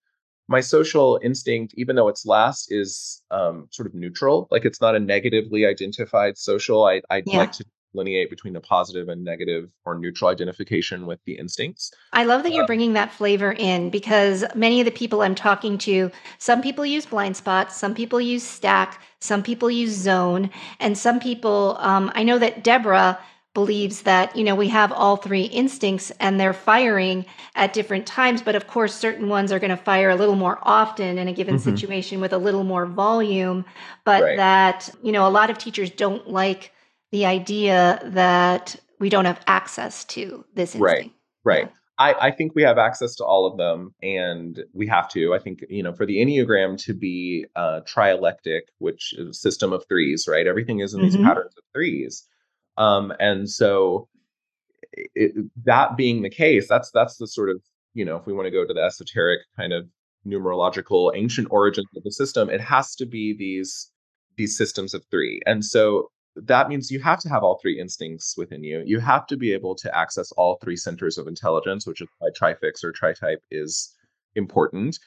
My social instinct even though it's last is um, sort of neutral. Like it's not a negatively identified social. I i yeah. like to delineate between a positive and negative or neutral identification with the instincts. I love that you're uh, bringing that flavor in because many of the people I'm talking to, some people use blind spots, some people use stack, some people use zone, and some people, um, I know that Deborah believes that you know we have all three instincts and they're firing at different times but of course certain ones are going to fire a little more often in a given mm-hmm. situation with a little more volume but right. that you know a lot of teachers don't like the idea that we don't have access to this instinct. Right. Right. I, I think we have access to all of them and we have to. I think, you know, for the Enneagram to be uh, trialectic, which is a system of threes, right? Everything is in mm-hmm. these patterns of threes. Um, and so it, that being the case, that's that's the sort of, you know, if we want to go to the esoteric kind of numerological ancient origins of the system, it has to be these these systems of three. And so that means you have to have all three instincts within you. You have to be able to access all three centers of intelligence, which is why trifix or tritype is important.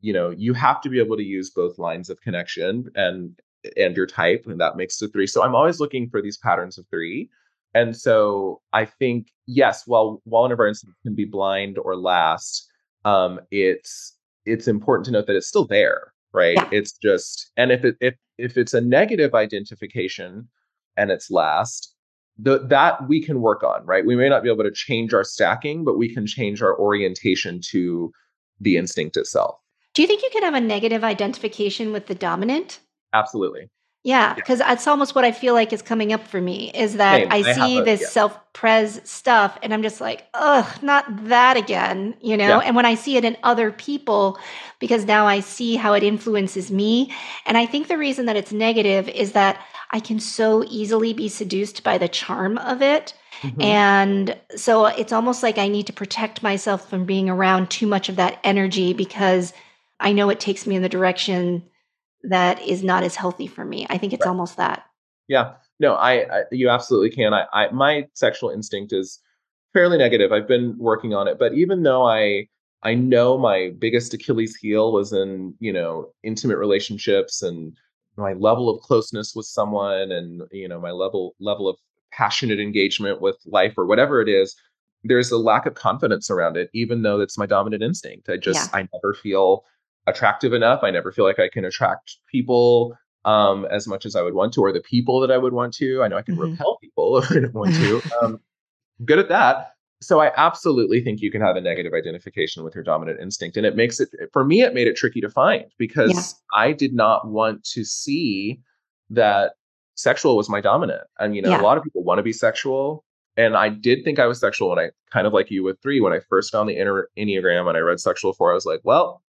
You know, you have to be able to use both lines of connection and and your type, and that makes the three. So I'm always looking for these patterns of three. And so I think yes, while while one of our instincts can be blind or last, um, it's it's important to note that it's still there, right? Yeah. It's just and if it if if it's a negative identification, and its last the, that we can work on right? We may not be able to change our stacking but we can change our orientation to the instinct itself. Do you think you can have a negative identification with the dominant? Absolutely yeah, because yeah. that's almost what I feel like is coming up for me is that Same. I, I see a, this yeah. self pres stuff and I'm just like, ugh, not that again, you know? Yeah. And when I see it in other people, because now I see how it influences me. And I think the reason that it's negative is that I can so easily be seduced by the charm of it. Mm-hmm. And so it's almost like I need to protect myself from being around too much of that energy because I know it takes me in the direction that is not as healthy for me. I think it's right. almost that. Yeah. No, I, I you absolutely can. I, I my sexual instinct is fairly negative. I've been working on it, but even though I I know my biggest Achilles heel was in, you know, intimate relationships and my level of closeness with someone and you know my level level of passionate engagement with life or whatever it is there's a lack of confidence around it even though it's my dominant instinct i just yeah. i never feel attractive enough i never feel like i can attract people um, as much as i would want to or the people that i would want to i know i can mm-hmm. repel people *laughs* if i don't want to *laughs* um, good at that so I absolutely think you can have a negative identification with your dominant instinct. And it makes it, for me, it made it tricky to find because yeah. I did not want to see that sexual was my dominant. And, you know, yeah. a lot of people want to be sexual. And I did think I was sexual when I kind of like you with three, when I first found the inner Enneagram and I read sexual four, I was like, well, I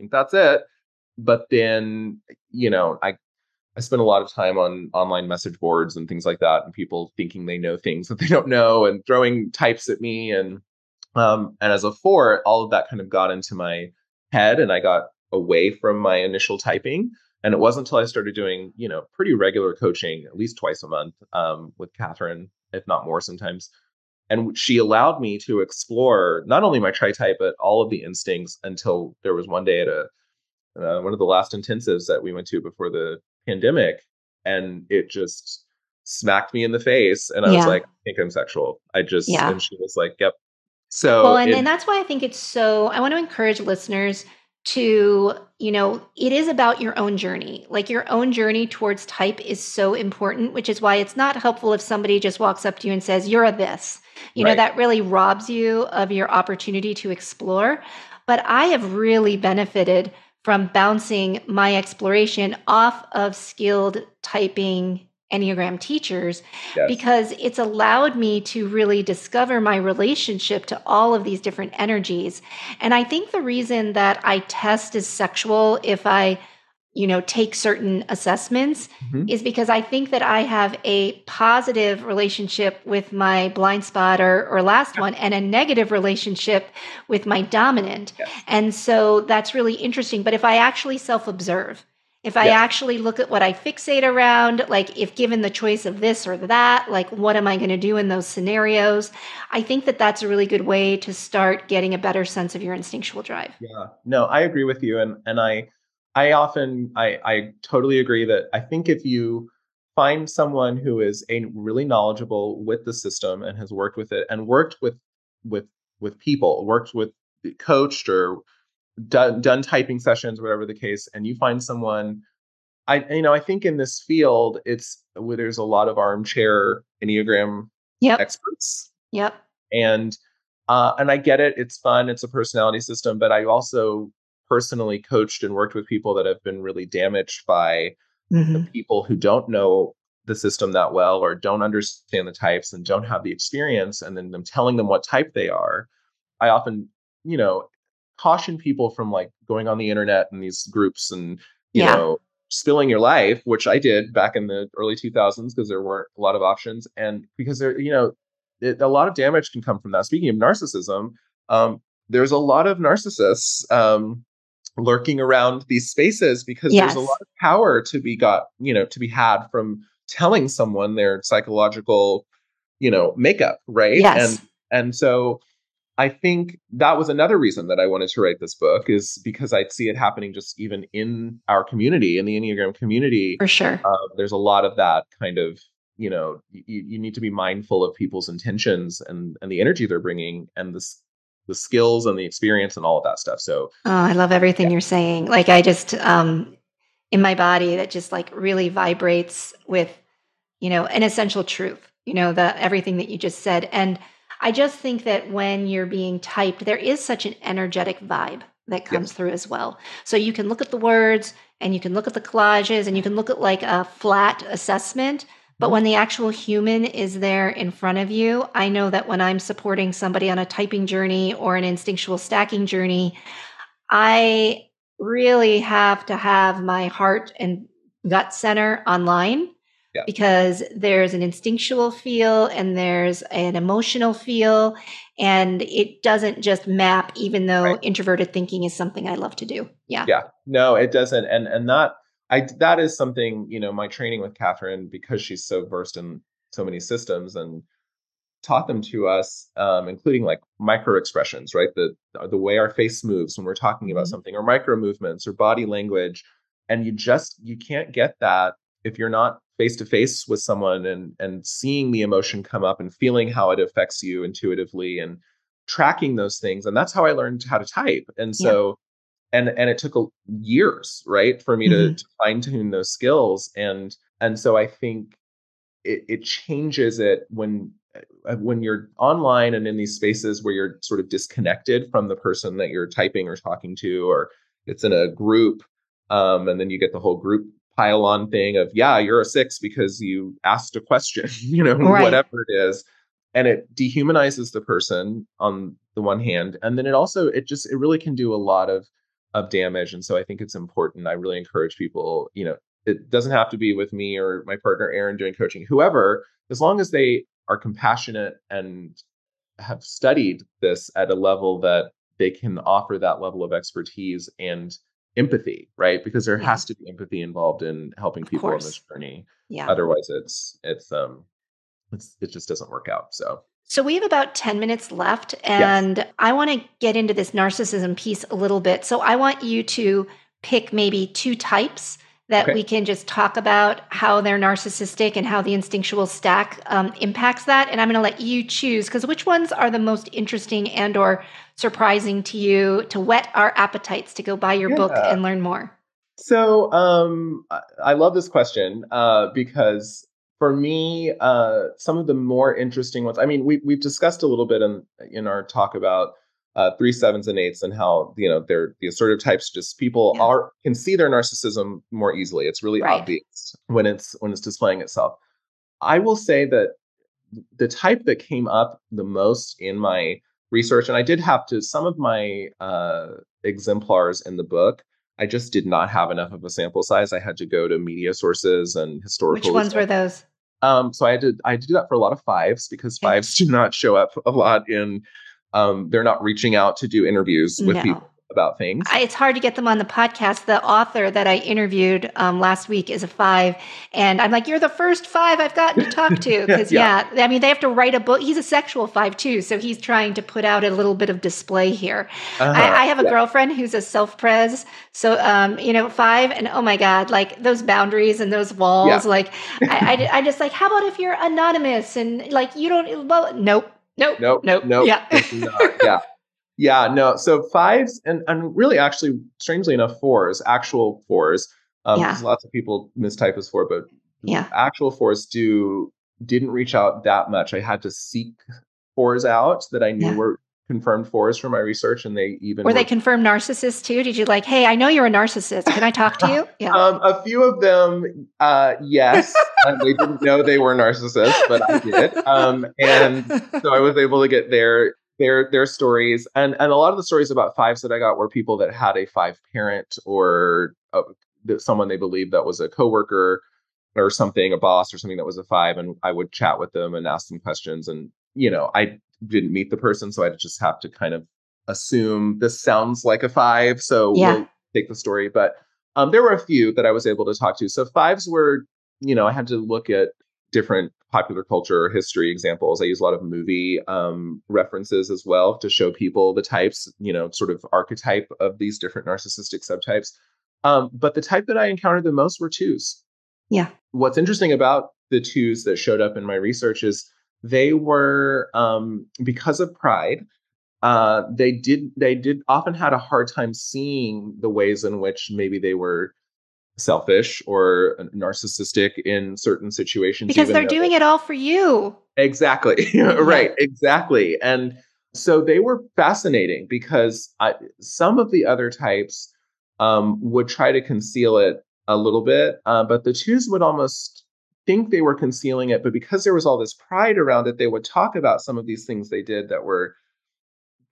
think that's it. But then, you know, I I spend a lot of time on online message boards and things like that, and people thinking they know things that they don't know, and throwing types at me. And um, and as a four, all of that kind of got into my head, and I got away from my initial typing. And it wasn't until I started doing, you know, pretty regular coaching, at least twice a month, um, with Katherine, if not more sometimes. And she allowed me to explore not only my tri type, but all of the instincts until there was one day at a uh, one of the last intensives that we went to before the pandemic and it just smacked me in the face and i yeah. was like i think i'm sexual i just yeah. and she was like yep so well and, it, and that's why i think it's so i want to encourage listeners to you know it is about your own journey. Like your own journey towards type is so important which is why it's not helpful if somebody just walks up to you and says you're a this. You right. know that really robs you of your opportunity to explore. But i have really benefited from bouncing my exploration off of skilled typing Enneagram teachers yes. because it's allowed me to really discover my relationship to all of these different energies. And I think the reason that I test as sexual if I you know take certain assessments mm-hmm. is because i think that i have a positive relationship with my blind spot or, or last one and a negative relationship with my dominant yes. and so that's really interesting but if i actually self observe if I yeah. actually look at what I fixate around, like if given the choice of this or that, like what am I going to do in those scenarios? I think that that's a really good way to start getting a better sense of your instinctual drive. Yeah. No, I agree with you and and I I often I I totally agree that I think if you find someone who is a really knowledgeable with the system and has worked with it and worked with with with people, worked with coached or done done typing sessions, whatever the case, and you find someone. I you know I think in this field it's where there's a lot of armchair enneagram yep. experts. Yep. And uh, and I get it. It's fun. It's a personality system, but I also personally coached and worked with people that have been really damaged by mm-hmm. the people who don't know the system that well or don't understand the types and don't have the experience and then them telling them what type they are i often you know caution people from like going on the internet and these groups and you yeah. know spilling your life which i did back in the early 2000s because there weren't a lot of options and because there you know it, a lot of damage can come from that speaking of narcissism um, there's a lot of narcissists um, lurking around these spaces because yes. there's a lot of power to be got you know to be had from telling someone their psychological you know makeup right yes. and and so I think that was another reason that I wanted to write this book is because I'd see it happening just even in our community, in the Enneagram community. For sure. Uh, there's a lot of that kind of, you know, you, you need to be mindful of people's intentions and and the energy they're bringing and the the skills and the experience and all of that stuff. So, oh, I love everything yeah. you're saying. Like I just um in my body that just like really vibrates with, you know, an essential truth. You know, the everything that you just said and I just think that when you're being typed, there is such an energetic vibe that comes through as well. So you can look at the words and you can look at the collages and you can look at like a flat assessment. But mm-hmm. when the actual human is there in front of you, I know that when I'm supporting somebody on a typing journey or an instinctual stacking journey, I really have to have my heart and gut center online yeah. because there's an instinctual feel and there's an emotional feel and it doesn't just map even though right. introverted thinking is something i love to do yeah yeah no it doesn't and and that i that is something you know my training with katherine because she's so versed in so many systems and taught them to us um, including like micro expressions right the the way our face moves when we're talking about mm-hmm. something or micro movements or body language and you just you can't get that if you're not face to face with someone and and seeing the emotion come up and feeling how it affects you intuitively and tracking those things and that's how i learned how to type and so yeah. and and it took a, years right for me mm-hmm. to, to fine tune those skills and and so i think it, it changes it when uh, when you're online and in these spaces where you're sort of disconnected from the person that you're typing or talking to or it's in a group um, and then you get the whole group pile on thing of yeah you're a six because you asked a question *laughs* you know right. whatever it is. And it dehumanizes the person on the one hand and then it also it just it really can do a lot of of damage and so i think it's important. I really encourage people you know it doesn't have to be with me or my partner aaron doing coaching. Whoever as long as they are compassionate and have studied this at a level that they can offer that level of expertise and empathy, right? Because there has to be empathy involved in helping people on this journey. Yeah. Otherwise, it's it's um, it's it just doesn't work out. So. So we have about 10 minutes left and. I want to get into this narcissism piece a little bit. So I want you to pick maybe two types that okay. we can just talk about how they're narcissistic and how the instinctual stack um, impacts that and i'm going to let you choose because which ones are the most interesting and or surprising to you to whet our appetites to go buy your yeah. book and learn more so um, i love this question uh, because for me uh, some of the more interesting ones i mean we, we've discussed a little bit in, in our talk about uh, three sevens and eights and how you know they're the assertive types just people yeah. are can see their narcissism more easily. It's really right. obvious when it's when it's displaying itself. I will say that the type that came up the most in my research and i did have to some of my uh, exemplars in the book i just did not have enough of a sample size. I had to go to media sources and historical which ones were those? Um, so I did I did that for a lot of fives because fives do not show up a lot in um, they're not reaching out to do interviews with no. people. about things. I, it's hard to get them on the podcast. The author that I interviewed um, last week is a five, and I'm like, "You're the first five I've gotten to talk to." Because *laughs* yeah. yeah. I mean, they have to write a book. He's a sexual five too, so he's trying to put out a little bit of display here. Uh-huh. I, I, have a yeah. girlfriend who's a self pres, so um, you know, five, and oh my god, like those boundaries and those walls. Yeah. Like, I, I, I just like, how about if you're anonymous and like you don't? Well, nope. Nope. Nope. Nope. Nope. Yeah. *laughs* yeah. Yeah, no. So fives and and really actually, strangely enough, fours, actual fours. Um, yeah. Lots of people mistype as four, but yeah, actual fours do didn't reach out that much. I had to seek fours out that I knew yeah. were confirmed fours for my research, and they even were, were they confirmed narcissists too. Did you like, hey, I know you're a narcissist. Can I talk to you? *laughs* Yeah. um, a few of them, uh, yes. *laughs* they didn't know they were narcissists, but I did. Um, and so I was able to get their their their stories and and a lot of the stories about fives that I got were people that had a five parent or uh, someone they believed that was a coworker or something, a boss or something that was a five, and I would chat with them and ask them questions. And you know, I didn't meet the person, so I just have to kind of assume this sounds like a five, so yeah. we'll take the story. But um, there were a few that I was able to talk to. So fives were, you know, I had to look at different popular culture history examples. I use a lot of movie um, references as well to show people the types, you know, sort of archetype of these different narcissistic subtypes. Um, but the type that I encountered the most were twos. Yeah. What's interesting about the twos that showed up in my research is they were um, because of pride. Uh, they did they did often had a hard time seeing the ways in which maybe they were selfish or narcissistic in certain situations because they're doing it all for you. Exactly. *laughs* Right exactly. And so they were fascinating because I, some of the other types um, would try to conceal it a little bit uh, but the twos would almost think they were concealing it but because there was all this pride around it they would talk about some of these things they did that were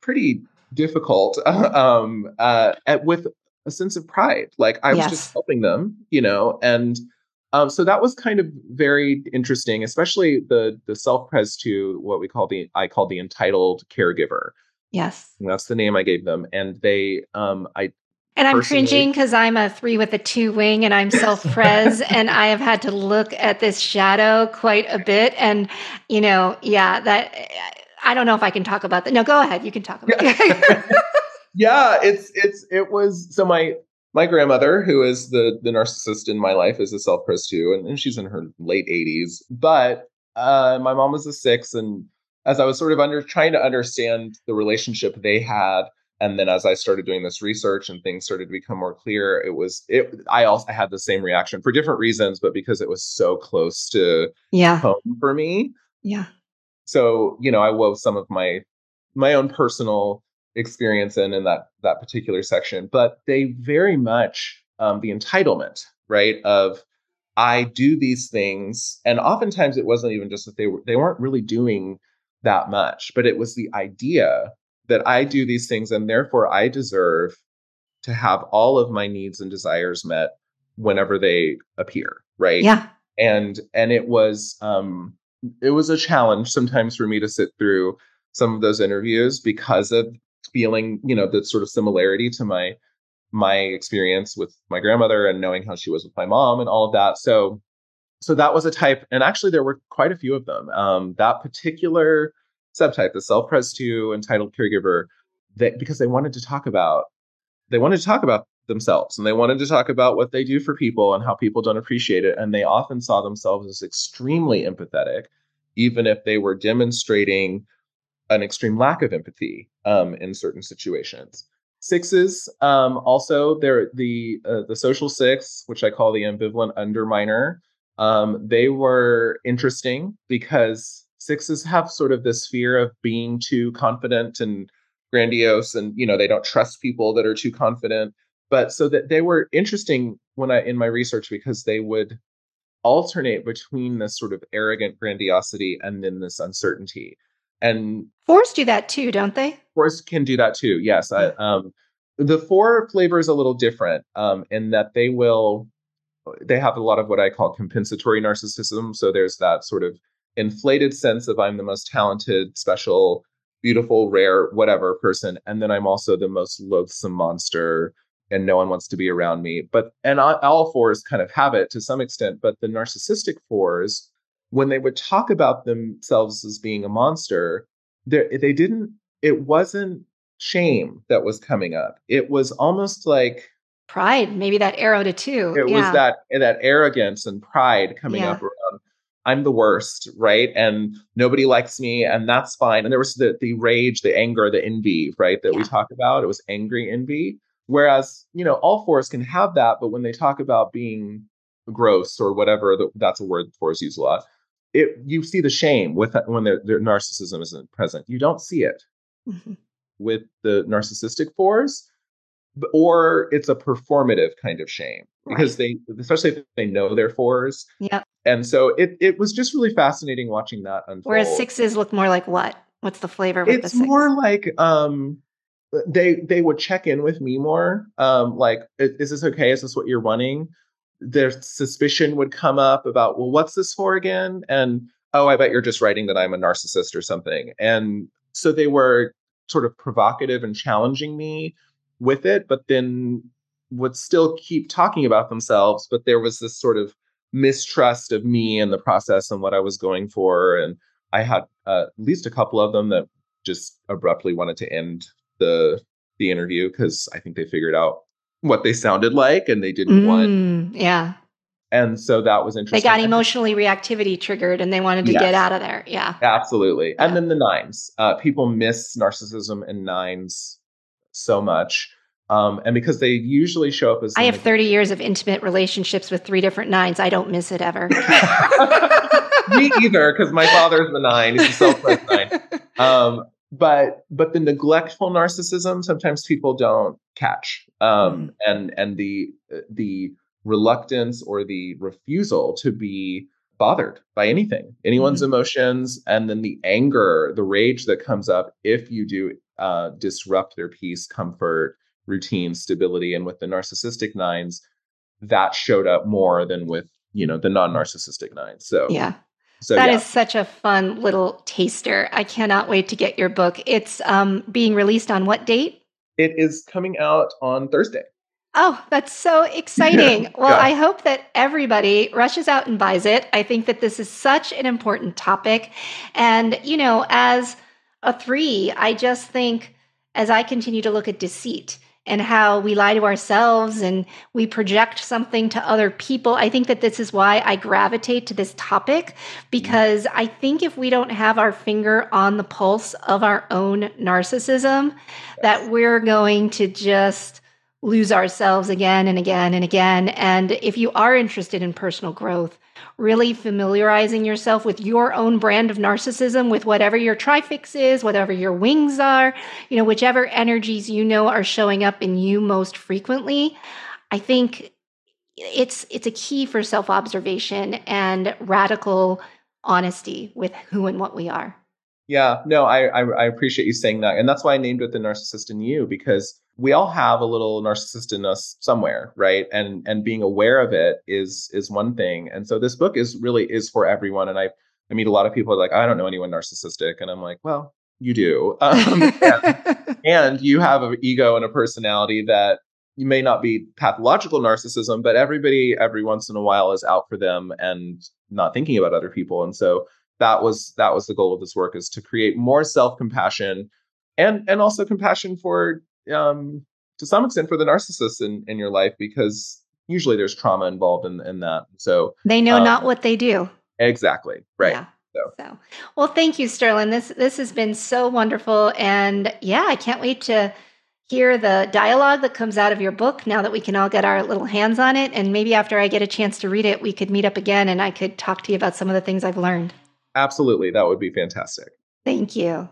pretty difficult *laughs* um, uh, at, with a sense of pride. Like I was yes. just helping them, you know, and um, so that was kind of very interesting, especially the the self pres to what we call the I call the entitled caregiver. Yes, and that's the name I gave them, and they um I and I'm cringing because I'm a three with a two wing and I'm self pres *laughs* and I have had to look at this shadow quite a bit. And, you know, yeah, that I don't know if I can talk about that. No, go ahead. You can talk about it. *laughs* yeah, it's it's it was so my my grandmother, who is the the narcissist in my life, is a self pres too, and, and, she's in her late 80s. But uh, my mom was a six, and as I was sort of under trying to understand the relationship they had, and then as I started doing this research and things started to become more clear, it was it. I also had the same reaction for different reasons, but because it was so close to yeah home for me. Yeah. So you know, I wove some of my my own personal experience in in that that particular section but they very much um, the entitlement right of i do these things and oftentimes it wasn't even just that they were they weren't really doing that much but it was the idea that i do these things and therefore i deserve to have all of my needs and desires met whenever they appear right yeah and and it was um it was a challenge sometimes for me to sit through some of those interviews because of feeling, you know, the sort of similarity to my my experience with my grandmother and knowing how she was with my mom and all of that. So so that was a type, and actually there were quite a few of them. Um, that particular subtype, the self-pres two entitled caregiver, that because they wanted to talk about they wanted to talk about themselves and they wanted to talk about what they do for people and how people don't appreciate it. And they often saw themselves as extremely empathetic, even if they were demonstrating an extreme lack of empathy um, in certain situations. Sixes, um, also they're the uh, the social six, which I call the ambivalent underminer. Um, they were interesting because sixes have sort of this fear of being too confident and grandiose, and you know they don't trust people that are too confident. But so that they were interesting when I in my research because they would alternate between this sort of arrogant grandiosity and then this uncertainty and fours do that too, don't they? Fours can do that too. Yes. I, um, the four flavor is a little different um, in that they will they have a lot of what I call compensatory narcissism. So there's that sort of inflated sense of I'm the most talented, special, beautiful, rare, whatever person. And then I'm also the most loathsome monster and no one wants to be around me. But, and all fours kind of have it to some extent, but the narcissistic fours, when they would talk about themselves as being a monster, they didn't, it wasn't shame that was coming up. It was almost like pride, maybe that arrow to two. It yeah. was that that arrogance and pride coming yeah. up I'm the worst, right? And nobody likes me, and that's fine. And there was the the rage, the anger, the envy, right? That yeah. we talk about. It was angry envy. Whereas, you know, all fours can have that, but when they talk about being gross or whatever, that's a word fours use a lot. It you see the shame with when their, their narcissism isn't present. You don't see it mm-hmm. with the narcissistic fours, or it's a performative kind of shame right. because they, especially if they know their fours. Yeah. And so it it was just really fascinating watching that unfold. Whereas sixes look more like what? What's the flavor? With it's more like um they they would check in with me more. Um, like, is this okay? Is this what you're running? Their suspicion would come up about, well, what's this for again? And oh, I bet you're just writing that I'm a narcissist or something. And so they were sort of provocative and challenging me with it, but then would still keep talking about themselves. But there was this sort of mistrust of me and the process and what I was going for. And I had uh, at least a couple of them that just abruptly wanted to end the the interview because I think they figured out what they sounded like and they didn't mm, want. Yeah. And so that was interesting. They got emotionally reactivity triggered and they wanted to yes. get out of there. Yeah. Absolutely. Yeah. And then the nines. Uh, people miss narcissism and nines so much. Um, and because they usually show up as I have 30 years of intimate relationships with three different nines. I don't miss it ever. *laughs* Me either, because my father's the nine. He's a self-pressed nine. Um, but but the neglectful narcissism sometimes people don't catch um, mm. and and the the reluctance or the refusal to be bothered by anything anyone's mm. emotions and then the anger the rage that comes up if you do uh, disrupt their peace comfort routine stability and with the narcissistic nines that showed up more than with you know the non-narcissistic nines so yeah so that yeah. is such a fun little taster. I cannot wait to get your book. It's um, being released on what date? It is coming out on Thursday. Oh, that's so exciting. *laughs* well, yeah. I hope that everybody rushes out and buys it. I think that this is such an important topic. And, you know, as a three, I just think as I continue to look at deceit, and how we lie to ourselves and we project something to other people. I think that this is why I gravitate to this topic mm-hmm. because I think if we don't have our finger on the pulse of our own narcissism, that we're going to just lose ourselves again and again and again. And if you are interested in personal growth, really familiarizing yourself with your own brand of narcissism, with whatever your trifix is, whatever your wings are, you know, whichever energies you know are showing up in you most frequently. I think it's it's a key for self-observation and radical honesty with who and what we are. Yeah, no, I, I, I appreciate you saying that, and that's why I named it the narcissist in you because we all have a little narcissist in us somewhere, right? And and being aware of it is is one thing. And so this book is really is for everyone. And I I meet a lot of people like I don't know anyone narcissistic, and I'm like, well, you do, *laughs* um, and, *laughs* and you have an ego and a personality that you may not be pathological narcissism, but everybody every once in a while is out for them and not thinking about other people. And so that was that was the goal of this work is to create more self-compassion and and also compassion for um to some extent for the narcissists in in your life because usually there's trauma involved in in that. So they know um, not what they do. Exactly. Right. Yeah. So. so well thank you Sterlin. This this has been so wonderful. And yeah i can't wait to hear the dialogue that comes out of your book now that we can all get our little hands on it. And maybe after i get a chance to read it we could meet up again and i could talk to you about some of the things i've learned Absolutely. That would be fantastic. Thank you.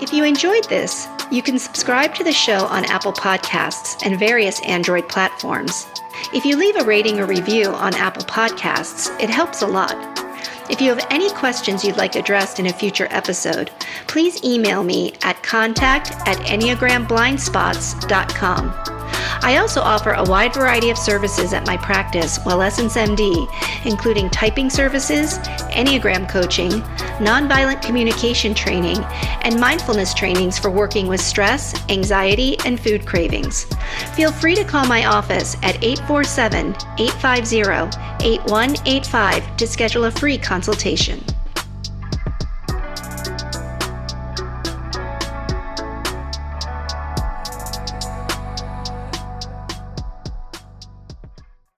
If you enjoyed this, you can subscribe to the show on Apple Podcasts and various Android platforms. If you leave a rating or review on Apple Podcasts, it helps a lot. If you have any questions you'd like addressed in a future episode, please email me at contact at enneagramblindspots.com. I also offer a wide variety of services at my practice, Wellessence MD, including typing services, Enneagram coaching, nonviolent communication training, and mindfulness trainings for working with stress, anxiety, and food cravings. Feel free to call my office at 847 850 8185 to schedule a free consultation.